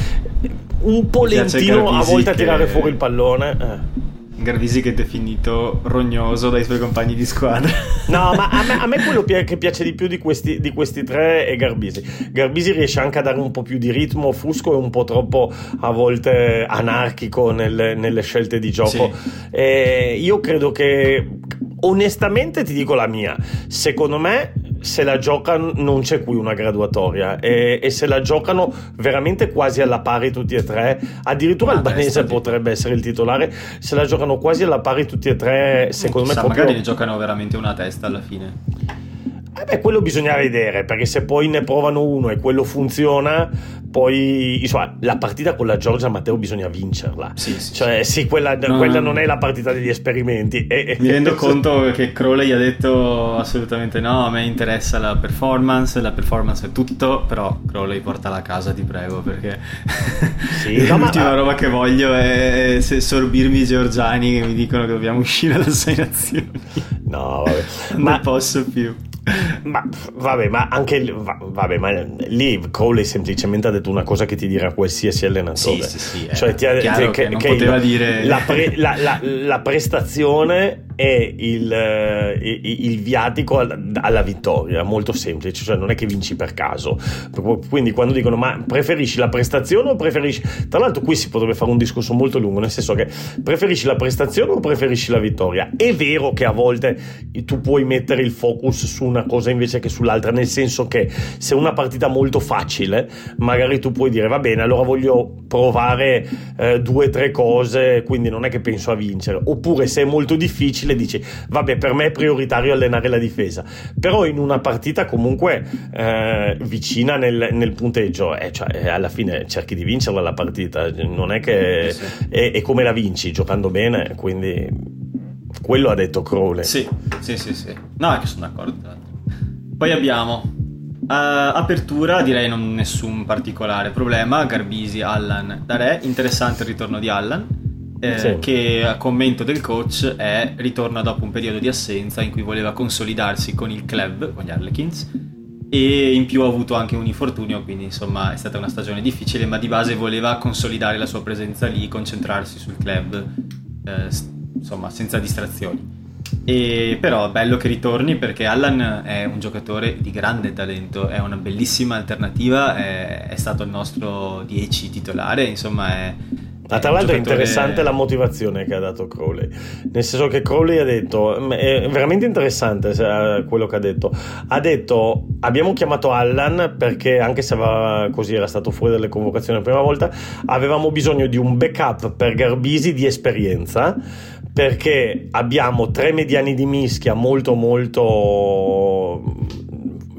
[SPEAKER 2] un po' lentino a volte a tirare che... fuori il pallone eh.
[SPEAKER 1] Garvisi che è definito rognoso dai suoi compagni di squadra. [LAUGHS]
[SPEAKER 2] No, ma a me, a me quello che piace di più di questi, di questi, tre è Garbisi. Garbisi riesce anche a dare un po' più di ritmo, Fusco è un po' troppo a volte anarchico nelle, nelle scelte di gioco. Sì. io credo che onestamente ti dico la mia, secondo me se la giocano non c'è qui una graduatoria. E, e, se la giocano veramente quasi alla pari tutti e tre addirittura ah, Albanese potrebbe essere il titolare se la giocano quasi alla pari tutti e tre secondo Chissà, me
[SPEAKER 1] proprio... magari giocano veramente una testa alla fine
[SPEAKER 2] eh beh, quello bisogna vedere, perché se poi ne provano uno e quello funziona, poi insomma, la partita con la Giorgia Matteo bisogna vincerla.
[SPEAKER 1] Sì, sì,
[SPEAKER 2] cioè, sì, quella, no, quella, non è la partita degli esperimenti.
[SPEAKER 1] E, mi rendo [LAUGHS] conto che Crowley ha detto assolutamente no, a me interessa la performance, la performance è tutto, però Crowley porta la casa, ti prego, perché [LAUGHS] sì, [LAUGHS] no, l'ultima ma... roba che voglio è sorbirmi i georgiani che mi dicono che dobbiamo uscire dalle sei nazioni.
[SPEAKER 2] No, vabbè.
[SPEAKER 1] non ma... posso più. [LAUGHS]
[SPEAKER 2] Ma vabbè, ma anche vabbè, ma lì Crowley semplicemente ha detto una cosa che ti dirà qualsiasi allenatore.
[SPEAKER 1] Sì, sì, sì. Cioè, ti ha,
[SPEAKER 2] che,
[SPEAKER 1] che, non che poteva
[SPEAKER 2] il,
[SPEAKER 1] dire
[SPEAKER 2] la, pre, la, la, la, prestazione è il, eh, il viatico alla vittoria, molto semplice, cioè non è che vinci per caso. Quindi quando dicono ma preferisci la prestazione o preferisci... Tra l'altro qui si potrebbe fare un discorso molto lungo, nel senso che preferisci la prestazione o preferisci la vittoria? È vero che a volte tu puoi mettere il focus su una cosa invece che sull'altra, nel senso che se una partita molto facile, magari tu puoi dire va bene, allora voglio provare eh, due o tre cose, quindi non è che penso a vincere. Oppure se è molto difficile dici vabbè per me è prioritario allenare la difesa. Però in una partita comunque eh, vicina nel, nel punteggio, eh, cioè, eh, alla fine cerchi di vincerla la partita, non è che è, è come la vinci giocando bene, quindi quello ha detto Crowley.
[SPEAKER 1] Sì, sì, sì, sì. No, è che sono d'accordo. Poi abbiamo uh, apertura, direi non nessun particolare problema. Garbisi, Allan, Dare. Interessante il ritorno di Allan. Eh, sì. Che a commento del coach è ritorna dopo un periodo di assenza in cui voleva consolidarsi con il club, con gli Harlequins e in più ha avuto anche un infortunio, quindi insomma è stata una stagione difficile, ma di base voleva consolidare la sua presenza lì, concentrarsi sul club, eh, insomma senza distrazioni. E però è bello che ritorni perché Allan è un giocatore di grande talento, è una bellissima alternativa, è, è stato il nostro 10 titolare, insomma è,
[SPEAKER 2] ma tra l'altro è interessante la motivazione che ha dato Crowley, nel senso che Crowley ha detto, è veramente interessante eh, quello che ha detto, ha detto abbiamo chiamato Allan perché anche se aveva, così era stato fuori dalle convocazioni la prima volta, avevamo bisogno di un backup per Garbisi di esperienza perché abbiamo tre mediani di mischia molto molto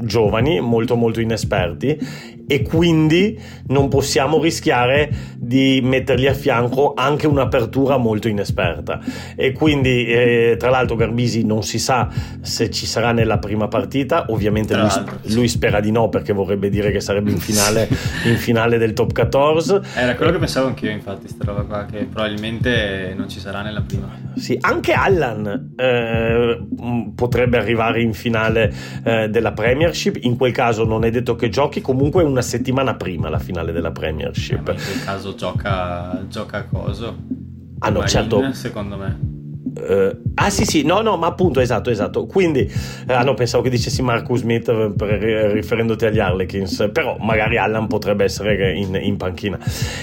[SPEAKER 2] giovani, molto molto inesperti e quindi non possiamo rischiare di mettergli a fianco anche un'apertura molto inesperta. E quindi eh, tra l'altro Garbisi non si sa se ci sarà nella prima partita. Ovviamente lui, lui, spera di no perché vorrebbe dire che sarebbe in finale, in finale del top 14
[SPEAKER 1] era quello che pensavo anch'io infatti sta roba qua che probabilmente non ci sarà nella prima.
[SPEAKER 2] Sì, anche Allan eh, potrebbe arrivare in finale eh, della Premiership. In quel caso non è detto che giochi comunque un una settimana prima la finale della Premiership.
[SPEAKER 1] In quel caso gioca, gioca Coso.
[SPEAKER 2] Ah no, certo.
[SPEAKER 1] Secondo me.
[SPEAKER 2] Uh, ah sì sì, no no, ma appunto esatto esatto, quindi ah no, pensavo che dicessi Marcus Smith per, riferendoti agli Harlequins, però magari Allan potrebbe essere in, in panchina.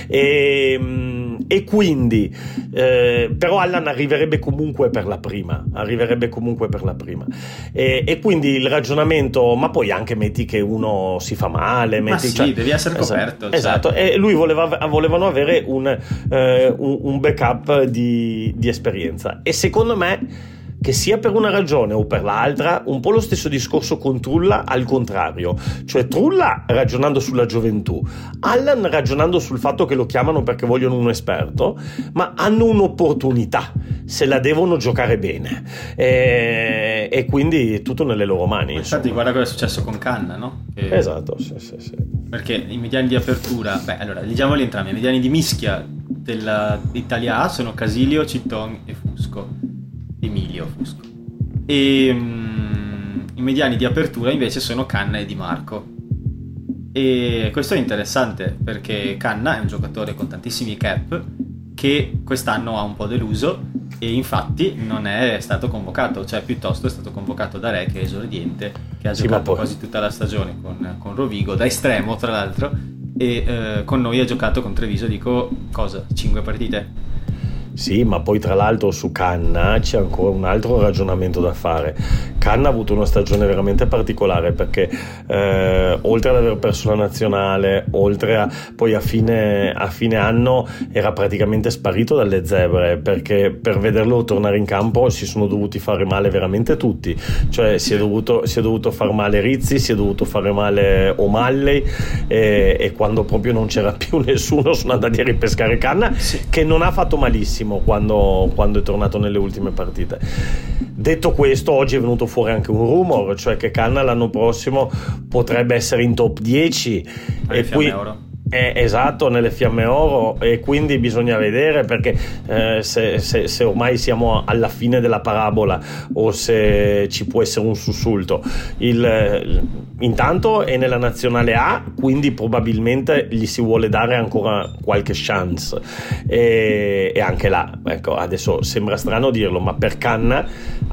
[SPEAKER 2] E, ehm, e quindi, eh, però Allan arriverebbe comunque per la prima, arriverebbe comunque per la prima. E, e, quindi il ragionamento, ma poi anche metti che uno si fa male, metti, ma
[SPEAKER 1] sì, cioè, devi essere esatto, coperto.
[SPEAKER 2] Esatto, cioè. e lui voleva, volevano avere un, eh, un, un backup di, di esperienza. E secondo me che sia per una ragione o per l'altra, un po' lo stesso discorso con Trulla al contrario, cioè Trulla ragionando sulla gioventù, Allan ragionando sul fatto che lo chiamano perché vogliono un esperto, ma hanno un'opportunità, se la devono giocare bene e, e quindi tutto nelle loro mani.
[SPEAKER 1] Infatti guarda cosa è successo con Canna, no?
[SPEAKER 2] Che... Esatto, sì, sì, sì.
[SPEAKER 1] Perché i mediani di apertura, beh allora leggiamoli entrambi, i mediani di mischia dell'Italia A sono Casilio, Citton e Fusco Emilio Fusco. E um, i mediani di apertura invece sono Canna e Di Marco. E questo è interessante perché Canna è un giocatore con tantissimi cap che quest'anno ha un po' deluso e infatti non è stato convocato, cioè piuttosto è stato convocato da Re che è esordiente, che ha sì, giocato quasi tutta la stagione con, con, Rovigo, da estremo tra l'altro, e eh, con noi ha giocato con Treviso, dico cosa, 5 partite?
[SPEAKER 2] Sì, ma poi tra l'altro su Canna c'è ancora un altro ragionamento da fare. Canna ha avuto una stagione veramente particolare perché eh, oltre ad aver perso la nazionale, oltre a poi a fine, a fine, anno era praticamente sparito dalle zebre perché per vederlo tornare in campo si sono dovuti fare male veramente tutti. Cioè si è dovuto, si è dovuto fare male Rizzi, si è dovuto fare male O'Malley e, e quando proprio non c'era più [LAUGHS] nessuno sono andati a ripescare Canna che non ha fatto malissimo benissimo quando, quando, è tornato nelle ultime partite. Detto questo, oggi è venuto fuori anche un rumor, cioè che Canna l'anno prossimo potrebbe essere in top 10
[SPEAKER 1] e qui,
[SPEAKER 2] è esatto nelle fiamme oro e quindi bisogna vedere perché eh, se, se, se, ormai siamo alla fine della parabola o se ci può essere un sussulto. Il, intanto è nella nazionale A quindi probabilmente gli si vuole dare ancora qualche chance. E, e anche là ecco adesso sembra strano dirlo ma per Canna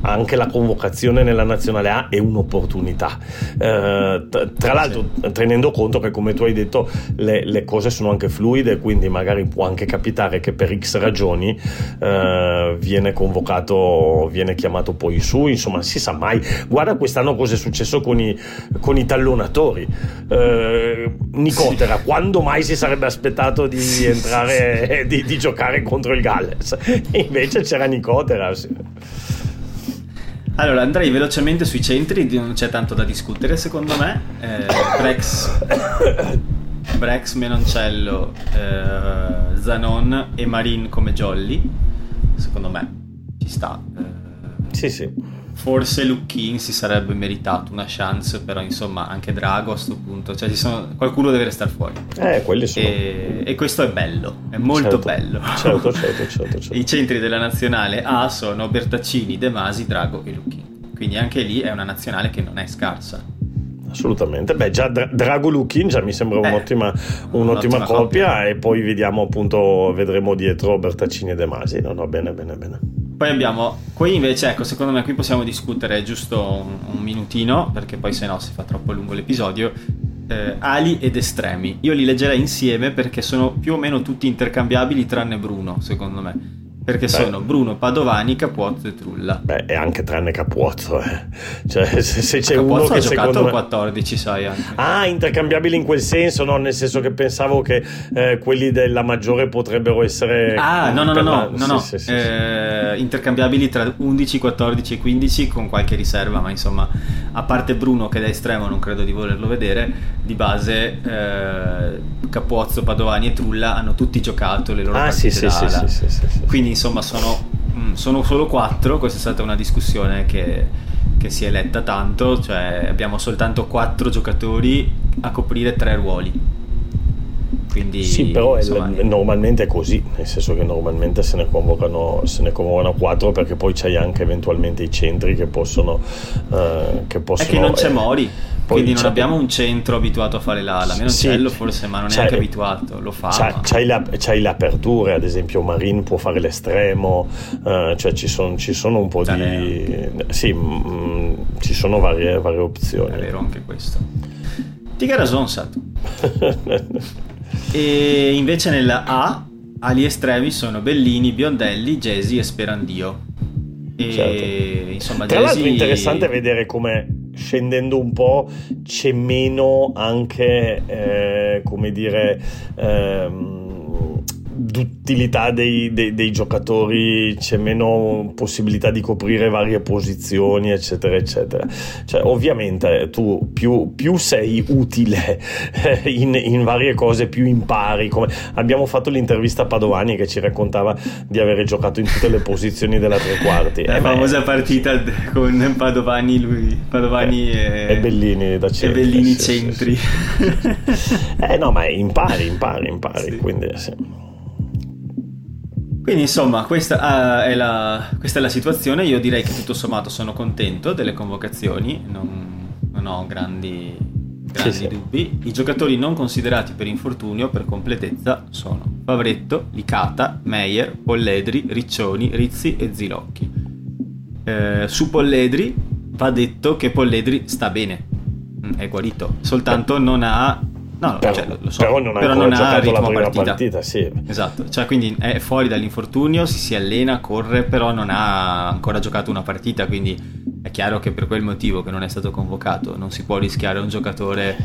[SPEAKER 2] anche la convocazione nella nazionale A è un'opportunità. Eh, tra l'altro tenendo conto che come tu hai detto le, le, cose sono anche fluide, quindi magari può anche capitare che per X ragioni eh, viene convocato, viene chiamato poi su, insomma si sa mai. Guarda quest'anno cosa è successo con i, con i tallonatori. Eh, Nicotera, sì. quando mai si sarebbe aspettato di sì, entrare, sì, di, di, giocare contro il Galles? [LAUGHS] invece c'era Nicotera.
[SPEAKER 1] Allora, andrei velocemente sui centri, non c'è tanto da discutere secondo me. Eh, Brex [COUGHS] Brex, Menoncello, eh, Zanon e Marin come Jolly. Secondo me ci sta.
[SPEAKER 2] Eh, sì, sì.
[SPEAKER 1] Forse Luckin si sarebbe meritato una chance, però insomma anche Drago a questo punto, cioè sono, qualcuno deve restare fuori.
[SPEAKER 2] Eh, quelli sono.
[SPEAKER 1] E, e questo è bello, è molto
[SPEAKER 2] certo,
[SPEAKER 1] bello.
[SPEAKER 2] Certo, [LAUGHS] certo, certo, certo.
[SPEAKER 1] I centri della nazionale A sono Bertaccini, De Masi, Drago e Luckin. Quindi anche lì è una nazionale che non è scarsa
[SPEAKER 2] assolutamente. Beh, già Dra- Drago Lukin già mi sembra un'ottima, eh, un'ottima, un'ottima coppia, coppia, e poi vediamo appunto, vedremo dietro Bertaccini e De Masi. No, no, bene, bene, bene.
[SPEAKER 1] Poi abbiamo, qui invece, ecco, secondo me qui possiamo discutere giusto un, un minutino, perché poi se no si fa troppo lungo l'episodio. Eh, ali ed estremi. Io li leggerei insieme perché sono più o meno tutti intercambiabili tranne Bruno, secondo me perché Beh. sono Bruno Padovani, Capuozzo e Trulla.
[SPEAKER 2] Beh, e anche tranne Capuozzo, eh. Cioè, se, se c'è
[SPEAKER 1] Capuozzo
[SPEAKER 2] uno che
[SPEAKER 1] ha giocato
[SPEAKER 2] me...
[SPEAKER 1] 14, sai anche.
[SPEAKER 2] Ah, intercambiabili in quel senso, no? Nel senso che pensavo che eh, quelli della maggiore potrebbero essere...
[SPEAKER 1] Ah, no, no, no, no, no, no. Sì, sì, eh, sì, intercambiabili tra 11, 14 e 15 con qualche riserva, ma insomma, a parte Bruno che da estremo non credo di volerlo vedere, di base eh, Capuozzo, Padovani e Trulla hanno tutti giocato le loro
[SPEAKER 2] ah,
[SPEAKER 1] partite
[SPEAKER 2] sì, sì, sì, sì, sì, sì.
[SPEAKER 1] Quindi insomma sono, mm, sono, solo quattro, questa è stata una discussione che, che si è letta tanto, cioè abbiamo soltanto quattro giocatori a coprire tre ruoli. Quindi,
[SPEAKER 2] sì, però insomma, è, normalmente è così, nel senso che normalmente se ne convocano, se ne convocano quattro perché poi c'hai anche eventualmente i centri che possono... Uh, che possono
[SPEAKER 1] è che non c'è eh, Mori. Quindi non abbiamo un centro abituato a fare l'ala, Menoncello sì, forse, ma non è anche abituato, lo fa.
[SPEAKER 2] C'hai, c'hai, la, c'hai, le aperture, ad esempio Marin può fare l'estremo, uh, cioè ci, son, ci, sono un po' di... Sì, mh, mm, ci sono varie, varie, opzioni.
[SPEAKER 1] È vero anche questo. Tiga ragione, Sato. E invece nella A, ali estremi sono Bellini, Biondelli, Gesi e Sperandio. E
[SPEAKER 2] certo. insomma, Tra Jesi... l'altro è interessante vedere come scendendo un po' c'è meno anche, eh, come dire, ehm, d'utilità dei, dei, dei, giocatori, c'è meno possibilità di coprire varie posizioni, eccetera, eccetera. Cioè, ovviamente tu più, più sei utile in, in, varie cose, più impari. Come abbiamo fatto l'intervista a Padovani che ci raccontava di avere giocato in tutte le posizioni della tre quarti.
[SPEAKER 1] La eh, famosa beh, partita con Padovani, lui, Padovani
[SPEAKER 2] eh, e, e, Bellini da centri.
[SPEAKER 1] E Bellini sì, centri.
[SPEAKER 2] Sì, sì. eh no, ma impari, impari, impari. Quindi sì.
[SPEAKER 1] Quindi insomma questa, uh, è la, questa, è la, situazione, io direi che tutto sommato sono contento delle convocazioni, non, non ho grandi, grandi sì, dubbi. Sì. I giocatori non considerati per infortunio per completezza sono Favretto, Licata, Meyer, Polledri, Riccioni, Rizzi e Zilocchi. Eh, su Polledri va detto che Polledri sta bene, mm, è guarito, soltanto non ha No,
[SPEAKER 2] però,
[SPEAKER 1] cioè, lo so,
[SPEAKER 2] però non ha però non ha la prima partita. partita sì.
[SPEAKER 1] Esatto, cioè quindi è fuori dall'infortunio, si, si allena, corre, però non ha ancora giocato una partita, quindi è chiaro che per quel motivo che non è stato convocato non si può rischiare un giocatore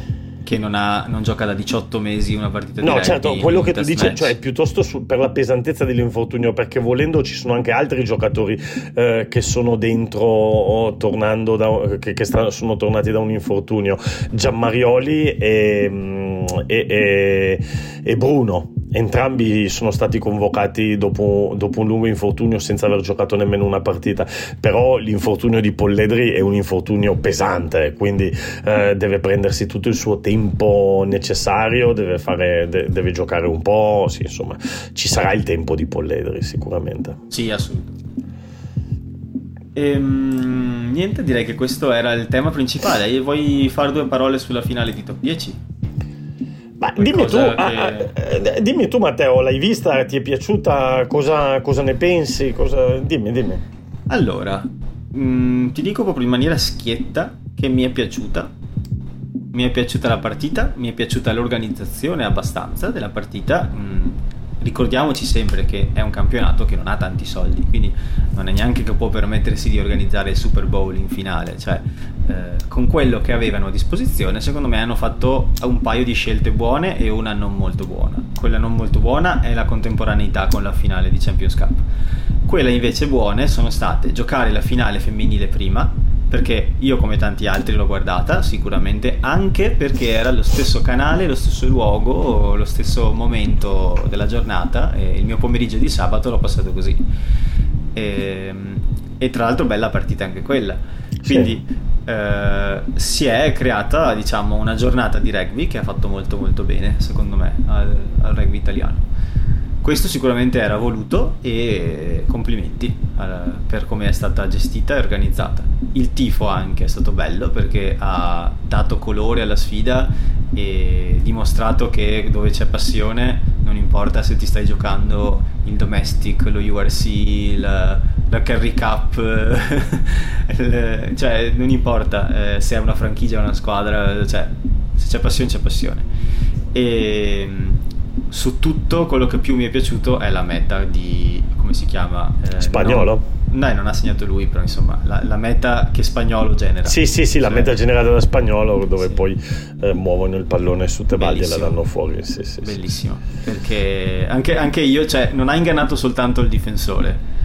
[SPEAKER 1] che non, ha, non, gioca da 18 mesi una partita di
[SPEAKER 2] No, certo, quello che tu dici, cioè piuttosto su, per la pesantezza dell'infortunio, perché volendo ci sono anche altri giocatori eh, che sono dentro, oh, tornando da, che, che stanno, sono tornati da un infortunio, Giammarioli e, mm, e, e, e Bruno Entrambi sono stati convocati dopo, dopo, un lungo infortunio senza aver giocato nemmeno una partita, però l'infortunio di Polledri è un infortunio pesante, quindi eh, deve prendersi tutto il suo tempo necessario, deve, fare, de- deve giocare un po', sì, insomma ci sarà il tempo di Polledri sicuramente.
[SPEAKER 1] Sì, assolutamente. Ehm, niente, direi che questo era il tema principale. Vuoi fare due parole sulla finale di top 10?
[SPEAKER 2] Beh, dimmi, tu, che... ah, eh, dimmi, tu, Matteo, l'hai vista? Ti è piaciuta? Cosa, cosa ne pensi? Cosa... Dimmi, dimmi.
[SPEAKER 1] Allora, mh, mm, ti dico proprio in maniera schietta che mi è piaciuta. Mi è piaciuta la partita, mi è piaciuta l'organizzazione abbastanza della partita. Mh, mm, ricordiamoci sempre che è un campionato che non ha tanti soldi, quindi non è neanche che può permettersi di organizzare il Super Bowl in finale, cioè eh, con quello che avevano a disposizione secondo me hanno fatto un paio di scelte buone e una non molto buona. Quella non molto buona è la contemporaneità con la finale di Champions Cup. Quelle invece buone sono state giocare la finale femminile prima, perché io come tanti altri l'ho guardata sicuramente anche perché era lo stesso canale, lo stesso luogo, lo stesso momento della giornata e il mio pomeriggio di sabato l'ho passato così e, ehm, e tra l'altro bella partita anche quella quindi sì. Eh, si è creata diciamo una giornata di rugby che ha fatto molto molto bene secondo me al, al rugby italiano questo sicuramente era voluto e complimenti eh, per come è stata gestita e organizzata. Il tifo anche è stato bello perché ha dato colore alla sfida e dimostrato che dove c'è passione non importa se ti stai giocando il domestic, lo URC, la, la Carry Cup, [LAUGHS] cioè non importa eh, se è una franchigia o una squadra, cioè se c'è passione c'è passione. E su tutto quello che più mi è piaciuto è la meta di come si chiama
[SPEAKER 2] eh, spagnolo
[SPEAKER 1] no, dai non ha segnato lui però insomma la, la, meta che spagnolo genera.
[SPEAKER 2] Sì sì sì cioè, la meta generata da spagnolo dove sì. poi eh, muovono il pallone su Tebaldi e la danno fuori. Sì, sì,
[SPEAKER 1] bellissimo. Perché anche, anche io cioè non ha ingannato soltanto il difensore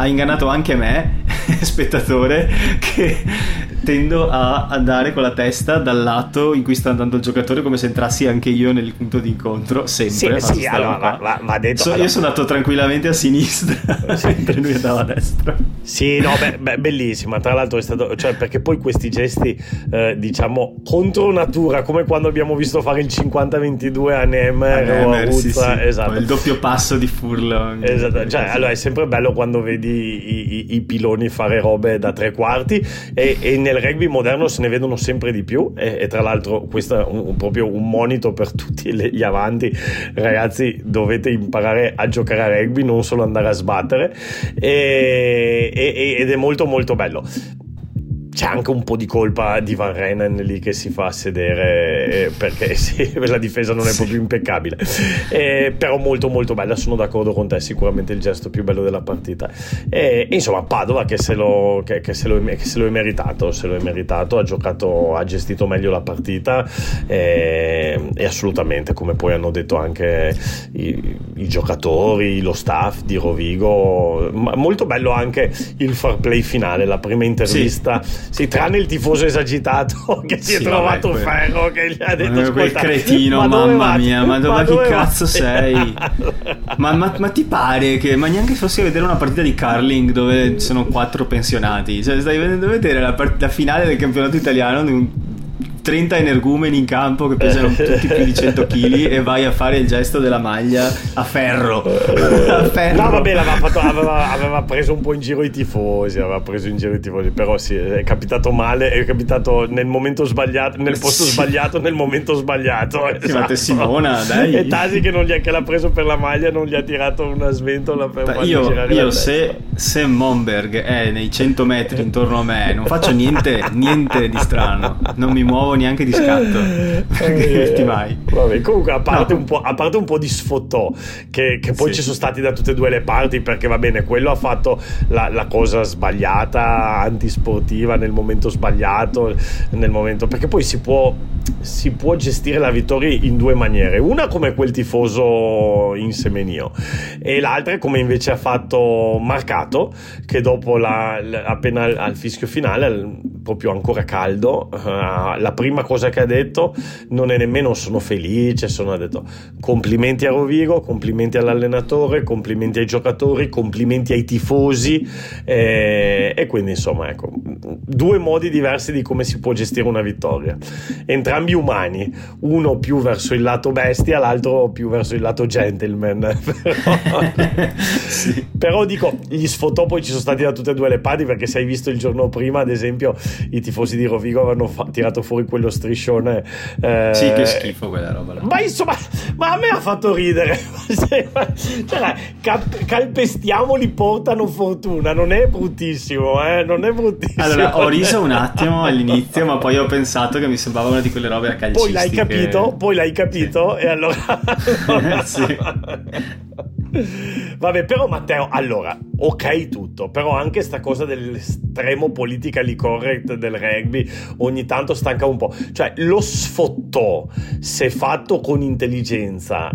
[SPEAKER 1] ha ingannato anche me, [LAUGHS] spettatore, che tendo a andare con la testa dal lato in cui sta andando il giocatore come se entrassi anche io nel punto di incontro sempre
[SPEAKER 2] sì, sì allora, va, va, va detto,
[SPEAKER 1] so,
[SPEAKER 2] allora.
[SPEAKER 1] io sono andato tranquillamente a sinistra sì. [LAUGHS] mentre lui andava a destra
[SPEAKER 2] sì no beh, beh, bellissima tra l'altro è stato cioè perché poi questi gesti eh, diciamo contro natura come quando abbiamo visto fare il 50-22 a Nemer o a sì, sì.
[SPEAKER 1] esatto il doppio passo di Furlong
[SPEAKER 2] esatto cioè, allora è sempre bello quando vedi i, i, i piloni fare robe da tre quarti e, e nel rugby moderno se ne vedono sempre di più e, e tra l'altro questo è un, proprio un monito per tutti gli avanti. Ragazzi dovete imparare a giocare a rugby non solo andare a sbattere. E, e, ed è molto molto bello c'è anche un po' di colpa di Van Renen lì che si fa sedere eh, perché [LAUGHS] sì, la difesa non è proprio impeccabile. Eh, però molto molto bella sono d'accordo con te sicuramente il gesto più bello della partita. E, insomma Padova che se, lo, che, che, se lo, che se lo, è meritato se lo è meritato ha giocato ha gestito meglio la partita eh, e assolutamente come poi hanno detto anche i, i giocatori lo staff di Rovigo molto bello anche il far play finale la prima intervista sì sì, tranne il tifoso esagitato [LAUGHS] che si è trovato vabbè, ferro che gli ha detto
[SPEAKER 1] quel cretino, ma mamma mia, ma, dove, ma chi cazzo [LAUGHS] sei? ma, ma, ma, ti pare che ma neanche fossi a vedere una partita di curling dove sono quattro pensionati, cioè stai vedendo vedere la, part- la finale del campionato italiano di un 30 energumeni in campo che pesano [LAUGHS] tutti più di 100 kg e vai a fare il gesto della maglia a ferro. [LAUGHS]
[SPEAKER 2] a ferro. No, vabbè, aveva, fatto, aveva, aveva, preso un po' in giro i tifosi, aveva preso in giro i tifosi, però sì, è capitato male, è capitato nel momento sbagliato, nel posto sbagliato, nel momento sbagliato.
[SPEAKER 1] Esatto. Simona, dai.
[SPEAKER 2] E Tasi che, non gli ha, che l'ha preso per la maglia non gli ha tirato una sventola per
[SPEAKER 1] fargli io, girare io se, se Monberg è nei 100 metri intorno a me, non faccio niente, niente di strano, non mi muovo neanche di scatto. [LAUGHS] [LAUGHS]
[SPEAKER 2] Perché eh, mai. Vabbè, comunque, a parte, no. a parte, un po', di sfottò, che, che poi sì. ci sono stati da tutte e due le parti, perché va bene, quello ha fatto la, la cosa sbagliata, antisportiva nel momento sbagliato, nel momento, perché poi si può, si può gestire la vittoria in due maniere. Una come quel tifoso in semenio, e l'altra come invece ha fatto Marcato, che dopo la, la, appena al fischio finale, proprio ancora caldo, uh, l'ha prima cosa che ha detto non è nemmeno sono felice, sono ha detto complimenti a Rovigo, complimenti all'allenatore, complimenti ai giocatori, complimenti ai tifosi eh, e quindi insomma ecco, due modi diversi di come si può gestire una vittoria, entrambi umani, uno più verso il lato bestia, l'altro più verso il lato gentleman, [LAUGHS] però, [LAUGHS] sì. però dico, gli sfotò poi ci sono stati da tutte e due le parti perché se hai visto il giorno prima ad esempio i tifosi di Rovigo avevano fa- tirato fuori quello striscione
[SPEAKER 1] eh, sì che schifo quella roba là.
[SPEAKER 2] ma insomma ma a me ha fatto ridere [LAUGHS] cioè, cap- calpestiamoli portano fortuna non è bruttissimo eh? non è bruttissimo
[SPEAKER 1] allora ho riso un attimo [LAUGHS] all'inizio ma poi ho pensato che mi sembrava una di quelle robe a calcistiche
[SPEAKER 2] poi l'hai capito poi l'hai capito sì. e allora [LAUGHS] sì [LAUGHS] Vabbè, però Matteo, allora, ok tutto, però anche sta cosa dell'estremo politically correct del rugby ogni tanto stanca un po'. Cioè, lo sfottò, se fatto con intelligenza,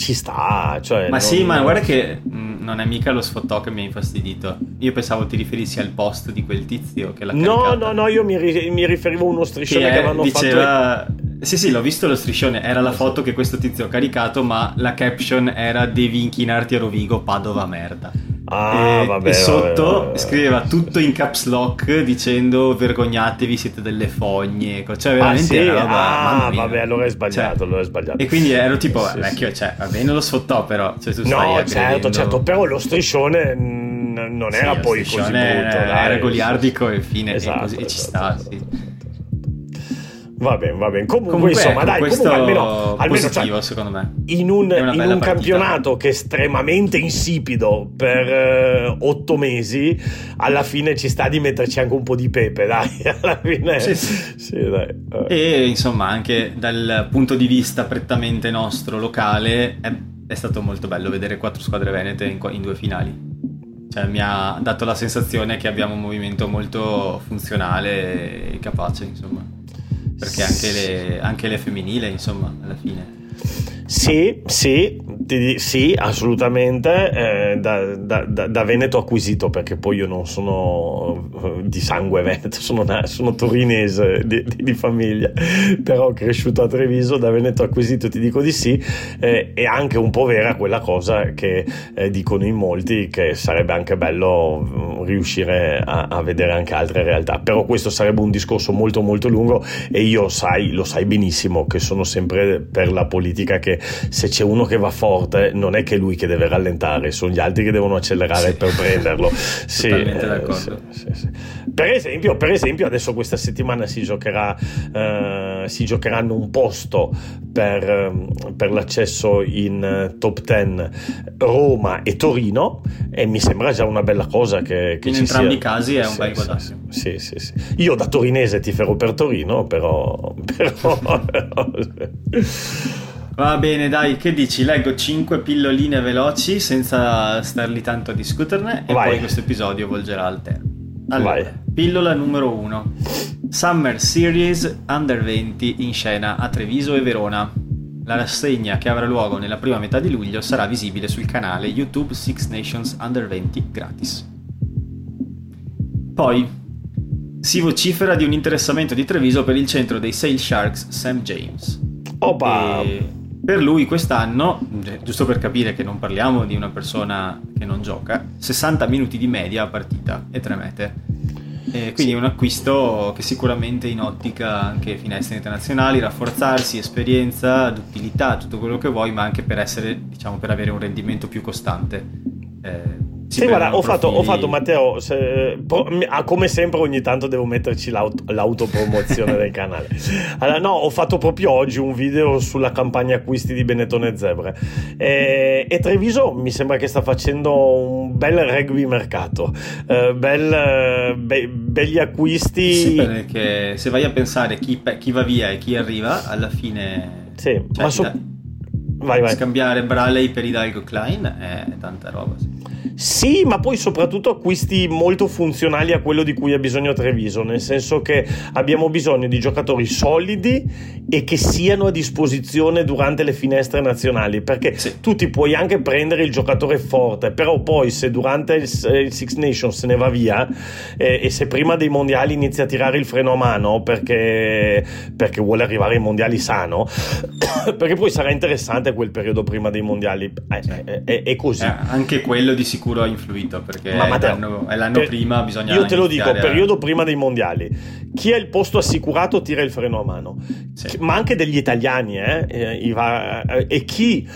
[SPEAKER 2] ci sta. Cioè,
[SPEAKER 1] ma non... sì, ma guarda che mh, mm, non è mica lo sfottò che mi ha infastidito. Io pensavo ti riferissi al post di quel tizio che l'ha
[SPEAKER 2] No,
[SPEAKER 1] caricata.
[SPEAKER 2] no, no, io mi, ri- mi riferivo a uno striscione che,
[SPEAKER 1] che
[SPEAKER 2] avevano
[SPEAKER 1] diceva... fatto. Sì, sì, l'ho visto lo striscione. Era la foto che questo tizio ha caricato, ma la caption era Devi inchinarti a Rovigo, Padova merda.
[SPEAKER 2] Ah, e, vabbè,
[SPEAKER 1] e sotto
[SPEAKER 2] vabbè, vabbè.
[SPEAKER 1] scriveva tutto in caps lock dicendo vergognatevi, siete delle fogne. Cioè, veramente
[SPEAKER 2] ah, sì?
[SPEAKER 1] era roba,
[SPEAKER 2] ah, vabbè, allora è sbagliato,
[SPEAKER 1] cioè,
[SPEAKER 2] allora è sbagliato.
[SPEAKER 1] E quindi ero tipo, sì, vecchio, sì. cioè, va bene lo sfottò, però. Cioè, tu
[SPEAKER 2] no, certo, certo, però lo striscione non era poi così brutto.
[SPEAKER 1] Era, era goliardico e fine,
[SPEAKER 2] esatto,
[SPEAKER 1] e, così,
[SPEAKER 2] esatto,
[SPEAKER 1] e ci sta,
[SPEAKER 2] esatto,
[SPEAKER 1] sì.
[SPEAKER 2] Va bene, va bene. Comunque,
[SPEAKER 1] comunque
[SPEAKER 2] insomma,
[SPEAKER 1] ecco,
[SPEAKER 2] dai, comunque almeno, almeno
[SPEAKER 1] positivo,
[SPEAKER 2] cioè,
[SPEAKER 1] secondo me.
[SPEAKER 2] In un, in un campionato che è estremamente insipido per uh, otto mesi, alla fine ci sta di metterci anche un po' di pepe, [LAUGHS] dai. Alla fine,
[SPEAKER 1] sì, sì.
[SPEAKER 2] sì dai.
[SPEAKER 1] E insomma, anche dal punto di vista prettamente nostro locale, è, è stato molto bello vedere quattro squadre venete in, in due finali. Cioè, mi ha dato la sensazione che abbiamo un movimento molto funzionale e capace, insomma perché anche le, anche le femminili, insomma, alla fine.
[SPEAKER 2] Sì, sì, sì, assolutamente. Eh, da, da, da, Veneto acquisito, perché poi io non sono eh, di sangue veneto, [LAUGHS] sono, sono torinese di, di, di, famiglia, però cresciuto a Treviso, da Veneto acquisito ti dico di sì. Eh, è anche un po' vera quella cosa che eh, dicono in molti, che sarebbe anche bello mm, riuscire a, a, vedere anche altre realtà. Però questo sarebbe un discorso molto molto lungo e io sai, lo sai benissimo che sono sempre per la politica che se c'è uno che va forte non è che lui che deve rallentare, sono gli altri che devono accelerare sì. per prenderlo. [LAUGHS]
[SPEAKER 1] sì, eh,
[SPEAKER 2] sì, per, esempio, per, esempio, adesso questa settimana si giocherà, eh, si giocheranno un posto per, ehm, per l'accesso in eh, top 10 Roma e Torino e mi sembra già una bella cosa che, che
[SPEAKER 1] in entrambi
[SPEAKER 2] sia.
[SPEAKER 1] i casi è un bel guadagno.
[SPEAKER 2] Sì, sì, sì. Io da torinese ti ferro per Torino, però... [LAUGHS] però [LAUGHS]
[SPEAKER 1] Va bene, dai, che dici? Leggo 5 pilloline veloci senza star lì tanto a discuterne e
[SPEAKER 2] Vai.
[SPEAKER 1] poi questo episodio volgerà al termine. Allora,
[SPEAKER 2] Vai.
[SPEAKER 1] pillola numero 1. Summer Series Under 20 in scena a Treviso e Verona. La rassegna che avrà luogo nella prima metà di luglio sarà visibile sul canale YouTube Six Nations Under 20 gratis. Poi si vocifera di un interessamento di Treviso per il centro dei Sail Sharks Sam James.
[SPEAKER 2] Opa!
[SPEAKER 1] E per lui quest'anno, giusto per capire che non parliamo di una persona che non gioca, 60 minuti di media a partita e 3 mete. E quindi è un acquisto che sicuramente in ottica anche finestre internazionali, rafforzarsi, esperienza, d'utilità, tutto quello che vuoi, ma anche per essere, diciamo, per avere un rendimento più costante. Eh,
[SPEAKER 2] sì, guarda, ho fatto, ho fatto, Matteo, se, pro, come sempre ogni tanto devo metterci l'auto, l'autopromozione del canale. [LAUGHS] Allora, no, ho fatto proprio oggi un video sulla campagna acquisti di Benetton e Zebre e, e Treviso mi sembra che sta facendo un bel rugby mercato, eh, bel, be, begli acquisti.
[SPEAKER 1] Sì, perché se vai a pensare chi, chi, va via e chi arriva, alla fine...
[SPEAKER 2] Sì,
[SPEAKER 1] cioè,
[SPEAKER 2] ma so... vai, vai.
[SPEAKER 1] scambiare Braley per Hidalgo Klein è tanta roba, sì.
[SPEAKER 2] Sì, ma poi soprattutto acquisti molto funzionali a quello di cui ha bisogno Treviso, nel senso che abbiamo bisogno di giocatori solidi e che siano a disposizione durante le finestre nazionali, perché sì. tu ti puoi anche prendere il giocatore forte, però poi se durante il, il Six Nations se ne va via eh, e se prima dei mondiali inizia a tirare il freno a mano perché, perché vuole arrivare ai mondiali sano, [COUGHS] perché poi sarà interessante quel periodo prima dei mondiali, eh, è, è, così. Eh,
[SPEAKER 1] anche quello di sicuro ha influito perché Ma Matteo, è l'anno, è l'anno per, prima, bisogna...
[SPEAKER 2] Io te lo dico, a... periodo prima dei mondiali. Chi ha il posto assicurato tira il freno a mano. Sì. Ma anche degli italiani, eh, eh, eh, e chi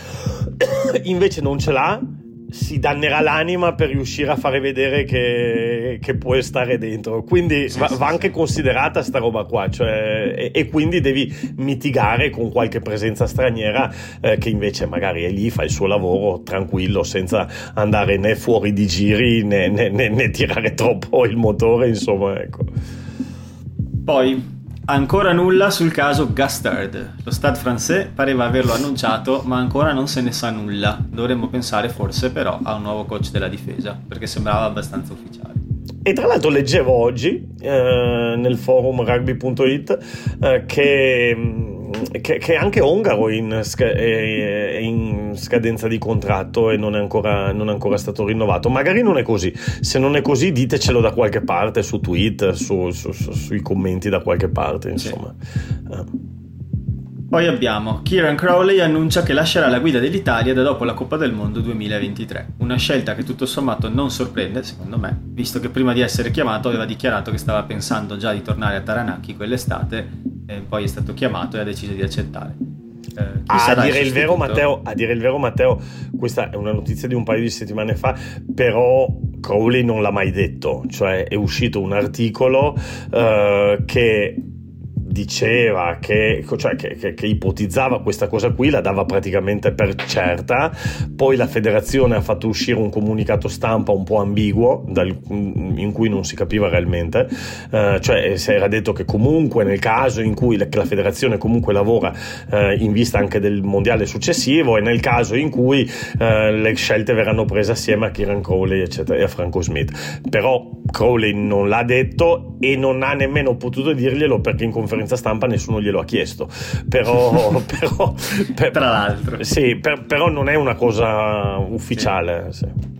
[SPEAKER 2] [COUGHS] invece non ce l'ha si dannerà l'anima per riuscire a fare vedere che, che puoi stare dentro. Quindi sì, va, sì, va, anche considerata sta roba qua, cioè, e, e, quindi devi mitigare con qualche presenza straniera eh, che invece magari è lì, fa il suo lavoro tranquillo, senza andare né fuori di giri né, né, né, né tirare troppo il motore, insomma, ecco.
[SPEAKER 1] Poi Ancora nulla sul caso Gustard. Lo Stade français pareva averlo annunciato, ma ancora non se ne sa nulla. Dovremmo pensare forse però a un nuovo coach della difesa, perché sembrava abbastanza ufficiale.
[SPEAKER 2] E tra l'altro leggevo oggi eh, nel forum rugby.it eh, che mm, che, che, è anche ongaro in, è in, scadenza di contratto e non è, ancora, non è, ancora, stato rinnovato. Magari non è così. Se non è così, ditecelo da qualche parte su Twitter, su, su, su, sui commenti da qualche parte. Insomma. Sì.
[SPEAKER 1] Poi abbiamo Kieran Crowley annuncia che lascerà la guida dell'Italia da dopo la Coppa del Mondo 2023. Una scelta che tutto sommato non sorprende, secondo me, visto che prima di essere chiamato aveva dichiarato che stava pensando già di tornare a Taranaki quell'estate, e poi è stato chiamato e ha deciso di accettare.
[SPEAKER 2] Eh, a, dire il vero, Matteo, a dire il vero, Matteo, questa è una notizia di un paio di settimane fa, però Crowley non l'ha mai detto, cioè è uscito un articolo uh, che diceva che, cioè, che, che, che, ipotizzava questa cosa qui, la dava praticamente per certa, poi la federazione ha fatto uscire un comunicato stampa un po' ambiguo dal, in cui non si capiva realmente, uh, cioè si era detto che comunque nel caso in cui la, la federazione comunque lavora uh, in vista anche del mondiale successivo e nel caso in cui uh, le scelte verranno prese assieme a Kieran Crowley eccetera, e a Franco Smith, però Crowley non l'ha detto e non ha nemmeno potuto dirglielo perché in conferenza conferenza stampa nessuno glielo ha chiesto. Però, [LAUGHS] però
[SPEAKER 1] per, tra l'altro,
[SPEAKER 2] sì, per, però non è una cosa ufficiale. Sì. Sì.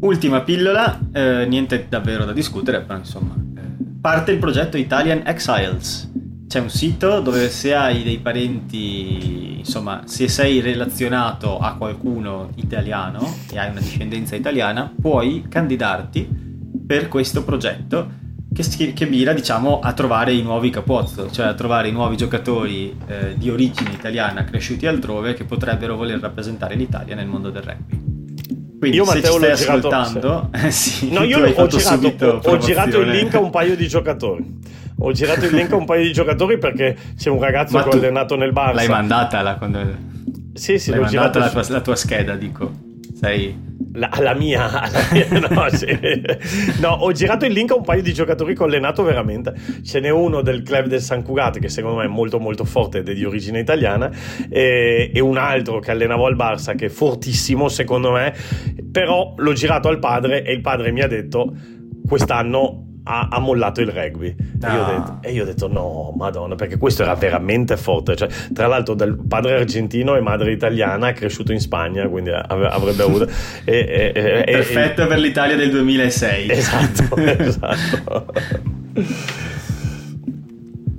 [SPEAKER 1] Ultima pillola, eh, niente davvero da discutere, però insomma, eh, parte il progetto Italian Exiles. C'è un sito dove se hai dei parenti, insomma, se sei relazionato a qualcuno italiano e hai una discendenza italiana, puoi candidarti per questo progetto che, che mira diciamo, a trovare i nuovi capozzo, cioè a trovare i nuovi giocatori eh, di origine italiana cresciuti altrove che potrebbero voler rappresentare l'Italia nel mondo del rugby. Quindi io, se Matteo, ci stai ascoltando,
[SPEAKER 2] sì. no, io ho girato, ho girato il link a un paio di giocatori. Ho girato il link a un paio di giocatori perché c'è un ragazzo che ho allenato nel Barça.
[SPEAKER 1] L'hai mandata la, quando...
[SPEAKER 2] Sì, sì,
[SPEAKER 1] l'hai mandata la tua, la tua scheda, dico. Sei
[SPEAKER 2] la, la, mia, [LAUGHS] la mia no, no, ho girato il link a un paio di giocatori che ho allenato veramente. Ce n'è uno del club del San Cugat che secondo me è molto molto forte ed è di origine italiana e, e, un altro che allenavo al Barça che è fortissimo secondo me, però l'ho girato al padre e il padre mi ha detto quest'anno ha, ha, mollato il rugby. No. E, io detto, e, io ho detto, no, madonna, perché questo era veramente forte. Cioè, tra l'altro, del padre argentino e madre italiana, è cresciuto in Spagna, quindi avrebbe avuto. [LAUGHS]
[SPEAKER 1] e, e, Perfetto per l'Italia del 2006.
[SPEAKER 2] Esatto, [LAUGHS] esatto.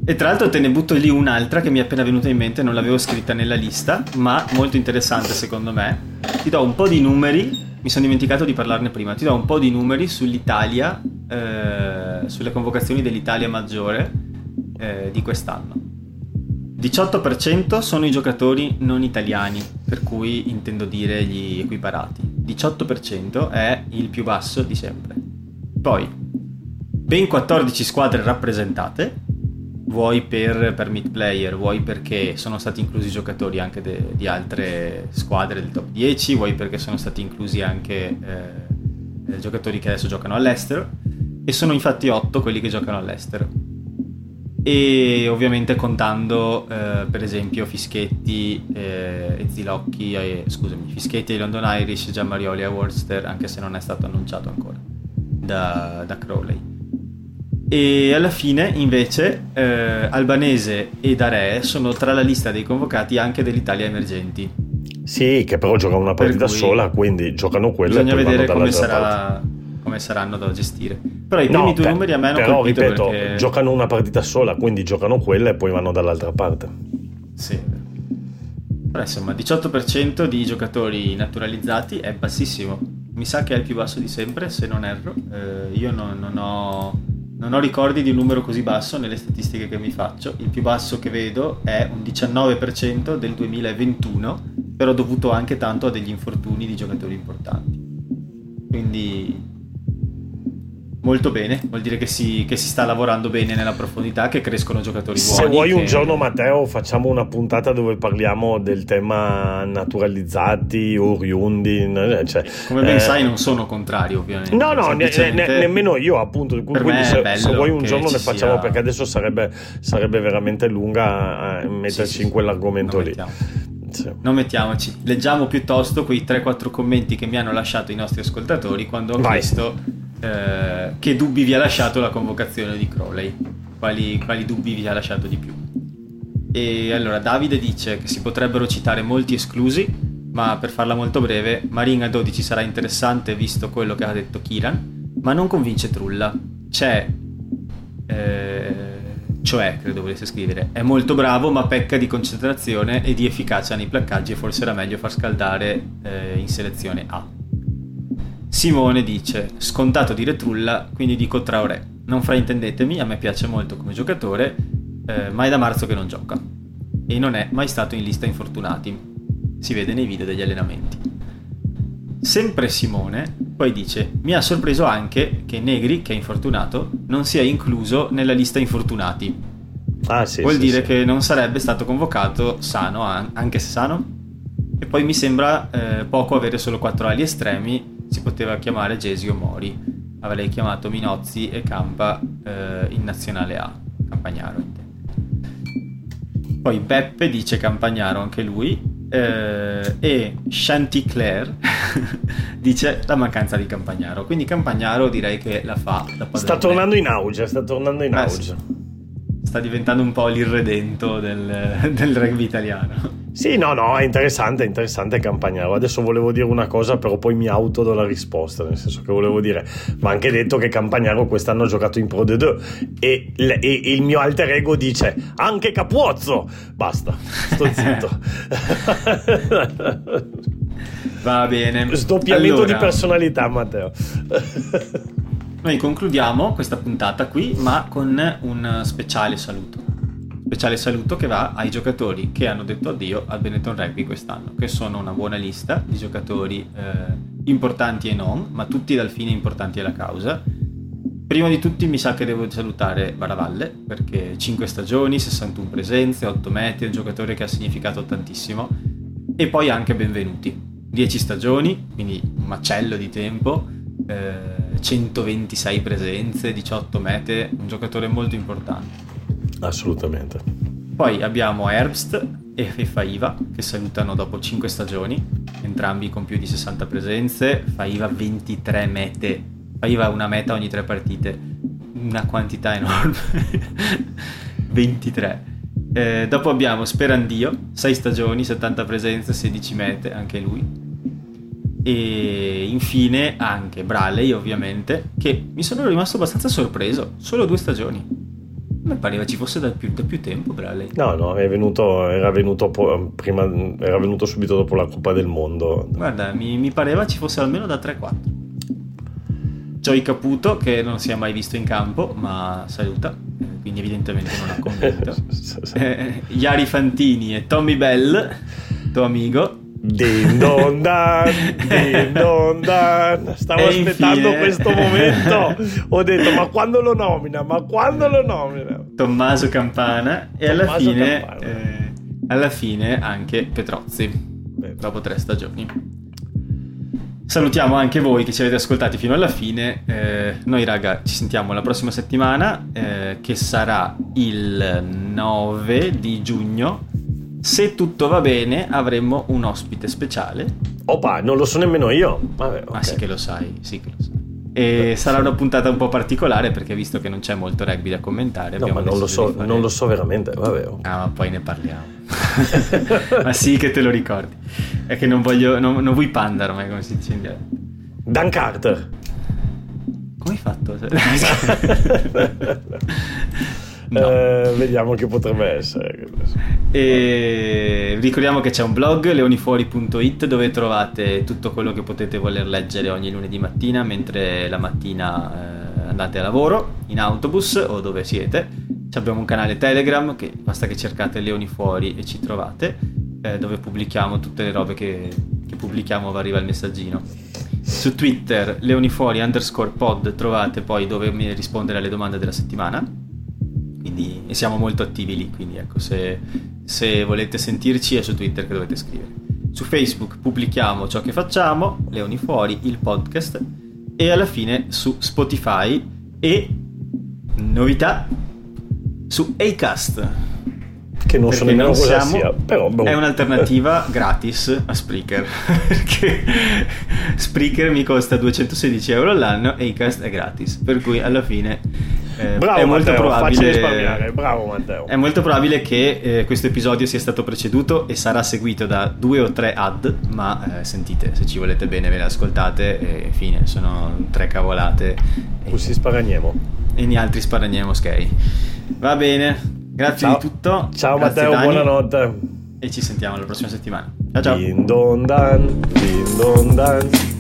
[SPEAKER 1] E tra l'altro te ne butto lì un'altra che mi è appena venuta in mente, non l'avevo scritta nella lista, ma molto interessante secondo me. Ti do un po' di numeri, mi sono dimenticato di parlarne prima, ti do un po' di numeri sull'Italia, eh, sulle convocazioni dell'Italia maggiore eh, di quest'anno. 18% sono i giocatori non italiani, per cui intendo dire gli equiparati. 18% è il più basso di sempre. Poi, ben 14 squadre rappresentate, vuoi per, mid player, vuoi perché sono stati inclusi giocatori anche de, di altre squadre del top 10, vuoi perché sono stati inclusi anche eh giocatori che adesso giocano all'estero e sono infatti 8 quelli che giocano all'estero. e ovviamente contando eh, per esempio Fischetti eh, e Zilocchi, eh, scusami, Fischetti e London Irish, Gianmarioli e Worcester, anche se non è stato annunciato ancora da, da Crowley. E alla fine, invece, eh, Albanese e Dare sono tra la lista dei convocati anche dell'Italia emergenti.
[SPEAKER 2] Sì, che però giocano una partita sola, quindi giocano quelle
[SPEAKER 1] Bisogna vedere come, sarà, come, saranno da gestire. Però i primi no, due per, numeri a me hanno però, colpito ripeto, perché...
[SPEAKER 2] giocano una partita sola, quindi giocano quelle e poi vanno dall'altra parte.
[SPEAKER 1] Sì. Però insomma, 18% di giocatori naturalizzati è bassissimo. Mi sa che è il più basso di sempre, se non erro. Eh, io non, non ho non ho ricordi di un numero così basso nelle statistiche che mi faccio. Il più basso che vedo è un 19% del 2021, però dovuto anche tanto a degli infortuni di giocatori importanti. Quindi molto bene, vuol dire che si, che si, sta lavorando bene nella profondità, che crescono giocatori buoni.
[SPEAKER 2] Se vuoi
[SPEAKER 1] che...
[SPEAKER 2] un giorno Matteo facciamo una puntata dove parliamo del tema naturalizzati, oriundi. Cioè,
[SPEAKER 1] Come ben eh... sai non sono contrario ovviamente.
[SPEAKER 2] No, no, ne, ne, nemmeno io appunto. Quindi se, se, vuoi un giorno ne facciamo sia... perché adesso sarebbe, sarebbe veramente lunga eh, metterci sì, sì, in quell'argomento lì.
[SPEAKER 1] Sì. Non mettiamoci, leggiamo piuttosto quei 3-4 commenti che mi hanno lasciato i nostri ascoltatori quando ho Vai. chiesto eh, che dubbi vi ha lasciato la convocazione di Crowley? Quali, quali dubbi vi ha lasciato di più? E allora Davide dice che si potrebbero citare molti esclusi, ma per farla molto breve, Maringa 12 sarà interessante visto quello che ha detto Kiran, ma non convince Trulla. C'è... Eh, cioè, credo volesse scrivere, è molto bravo ma pecca di concentrazione e di efficacia nei placcaggi e forse era meglio far scaldare eh, in selezione A. Simone dice, scontato dire Trulla, quindi dico Traoré. Non fraintendetemi, a me piace molto come giocatore, eh, ma è da marzo che non gioca. E non è mai stato in lista infortunati. Si vede nei video degli allenamenti. Sempre Simone poi dice: Mi ha sorpreso anche che Negri, che è infortunato, non sia incluso nella lista infortunati. Ah, sì, Vuol sì, dire sì. che non sarebbe stato convocato sano, anche se sano. E poi mi sembra eh, poco avere solo quattro ali estremi si poteva chiamare Gesio Mori. Avrei chiamato Minozzi e Campa eh, in nazionale A, Campagnaro intendo. Poi Beppe dice Campagnaro anche lui eh, e Chanticleer [LAUGHS] dice la mancanza di Campagnaro. Quindi Campagnaro direi che la fa
[SPEAKER 2] da Sta tornando in auge, sta tornando in auge. Sì
[SPEAKER 1] sta diventando un po' l'irredento del, [LAUGHS] del rugby italiano.
[SPEAKER 2] Sì, no, no, è interessante, è interessante Campagnaro. Adesso volevo dire una cosa, però poi mi auto do la risposta, nel senso che volevo dire, ma anche detto che Campagnaro quest'anno ha giocato in Pro de 2 e, e, il mio alter ego dice anche Capuozzo. Basta, sto zitto. [LAUGHS]
[SPEAKER 1] Va bene.
[SPEAKER 2] Sdoppiamento allora... di personalità, Matteo.
[SPEAKER 1] Noi concludiamo questa puntata qui, ma con un speciale saluto. Speciale saluto che va ai giocatori che hanno detto addio al Benetton Rugby quest'anno, che sono una buona lista di giocatori eh, importanti e non, ma tutti dal fine importanti alla causa. Prima di tutti mi sa che devo salutare Baravalle, perché 5 stagioni, 61 presenze, 8 metri, un giocatore che ha significato tantissimo. E poi anche benvenuti. 10 stagioni, quindi un macello di tempo, eh, 126 presenze, 18 mete, un giocatore molto importante.
[SPEAKER 2] Assolutamente.
[SPEAKER 1] Poi abbiamo Herbst e Faiva che salutano dopo 5 stagioni, entrambi con più di 60 presenze, Faiva 23 mete, Faiva una meta ogni 3 partite, una quantità enorme, [LAUGHS] 23. Eh, dopo abbiamo Sperandio, 6 stagioni, 70 presenze, 16 mete, anche lui. E infine anche Braley ovviamente che mi sono rimasto abbastanza sorpreso. Solo due stagioni mi pareva ci fosse da più, da più tempo Braley
[SPEAKER 2] no no è venuto, era venuto po- prima era venuto subito dopo la Coppa del Mondo.
[SPEAKER 1] Guarda mi, mi pareva ci fosse almeno da 3-4 Joey Caputo che non si è mai visto in campo ma saluta quindi evidentemente non ha convinto [LAUGHS] eh, Yari Fantini e Tommy Bell tuo amico
[SPEAKER 2] Din don dan, [LAUGHS] din don dan. Stavo e aspettando infine... questo momento. Ho detto, ma quando lo nomina? Ma quando lo nomina?
[SPEAKER 1] Tommaso Campana e alla fine, eh, alla fine anche Petrozzi, Beh. dopo tre stagioni. Salutiamo anche voi che ci avete ascoltati fino alla fine. Eh, noi, raga, ci sentiamo la prossima settimana, eh, che sarà il 9 di giugno. Se tutto va bene, avremo un ospite speciale.
[SPEAKER 2] Opa, non lo so nemmeno io.
[SPEAKER 1] Vabbè, okay. Ma sì che lo sai, sì che lo sai. E sarà una puntata un po' particolare perché visto che non c'è molto rugby da commentare.
[SPEAKER 2] No, ma non lo, so, fare... non lo so veramente. Vabbè,
[SPEAKER 1] okay. Ah, ma poi ne parliamo. [LAUGHS] ma sì che te lo ricordi. È che non voglio. Non, non vuoi panda ormai, come si dice in dialetto.
[SPEAKER 2] Dan Carter.
[SPEAKER 1] Come hai fatto? [LAUGHS] [LAUGHS]
[SPEAKER 2] No. Eh, vediamo che potrebbe essere.
[SPEAKER 1] E ricordiamo che c'è un blog leonifuori.it dove trovate tutto quello che potete voler leggere ogni lunedì mattina mentre la mattina eh, andate a lavoro in autobus o dove siete. Abbiamo un canale Telegram che basta che cercate Leoni Fuori e ci trovate eh, dove pubblichiamo tutte le robe che, che pubblichiamo va arriva il messaggino. Su Twitter leonifuori underscore pod trovate poi dove rispondere alle domande della settimana quindi e siamo molto attivi lì, quindi ecco, se, se volete sentirci è su Twitter che dovete scrivere. Su Facebook pubblichiamo ciò che facciamo, Leoni Fuori, il podcast, e alla fine su Spotify e novità su Acast.
[SPEAKER 2] Che non so nemmeno cosa sia, però boh.
[SPEAKER 1] è un'alternativa [LAUGHS] gratis a Spreaker. [LAUGHS] perché Spreaker mi costa 216 euro all'anno e Acast è gratis. Per cui alla fine
[SPEAKER 2] eh, Bravo, è molto probabile Bravo Matteo.
[SPEAKER 1] È molto probabile che eh, questo episodio sia stato preceduto e sarà seguito da due o tre ad, ma eh, sentite, se ci volete bene ve le ascoltate e fine, sono tre cavolate.
[SPEAKER 2] Poi si sparagnemo.
[SPEAKER 1] E gli altri sparagnemo, ok. Va bene, grazie
[SPEAKER 2] ciao.
[SPEAKER 1] di tutto.
[SPEAKER 2] Ciao grazie Matteo, Dani, buonanotte.
[SPEAKER 1] E ci sentiamo la prossima settimana. Ciao ciao.
[SPEAKER 2] Din don dan, din don dan.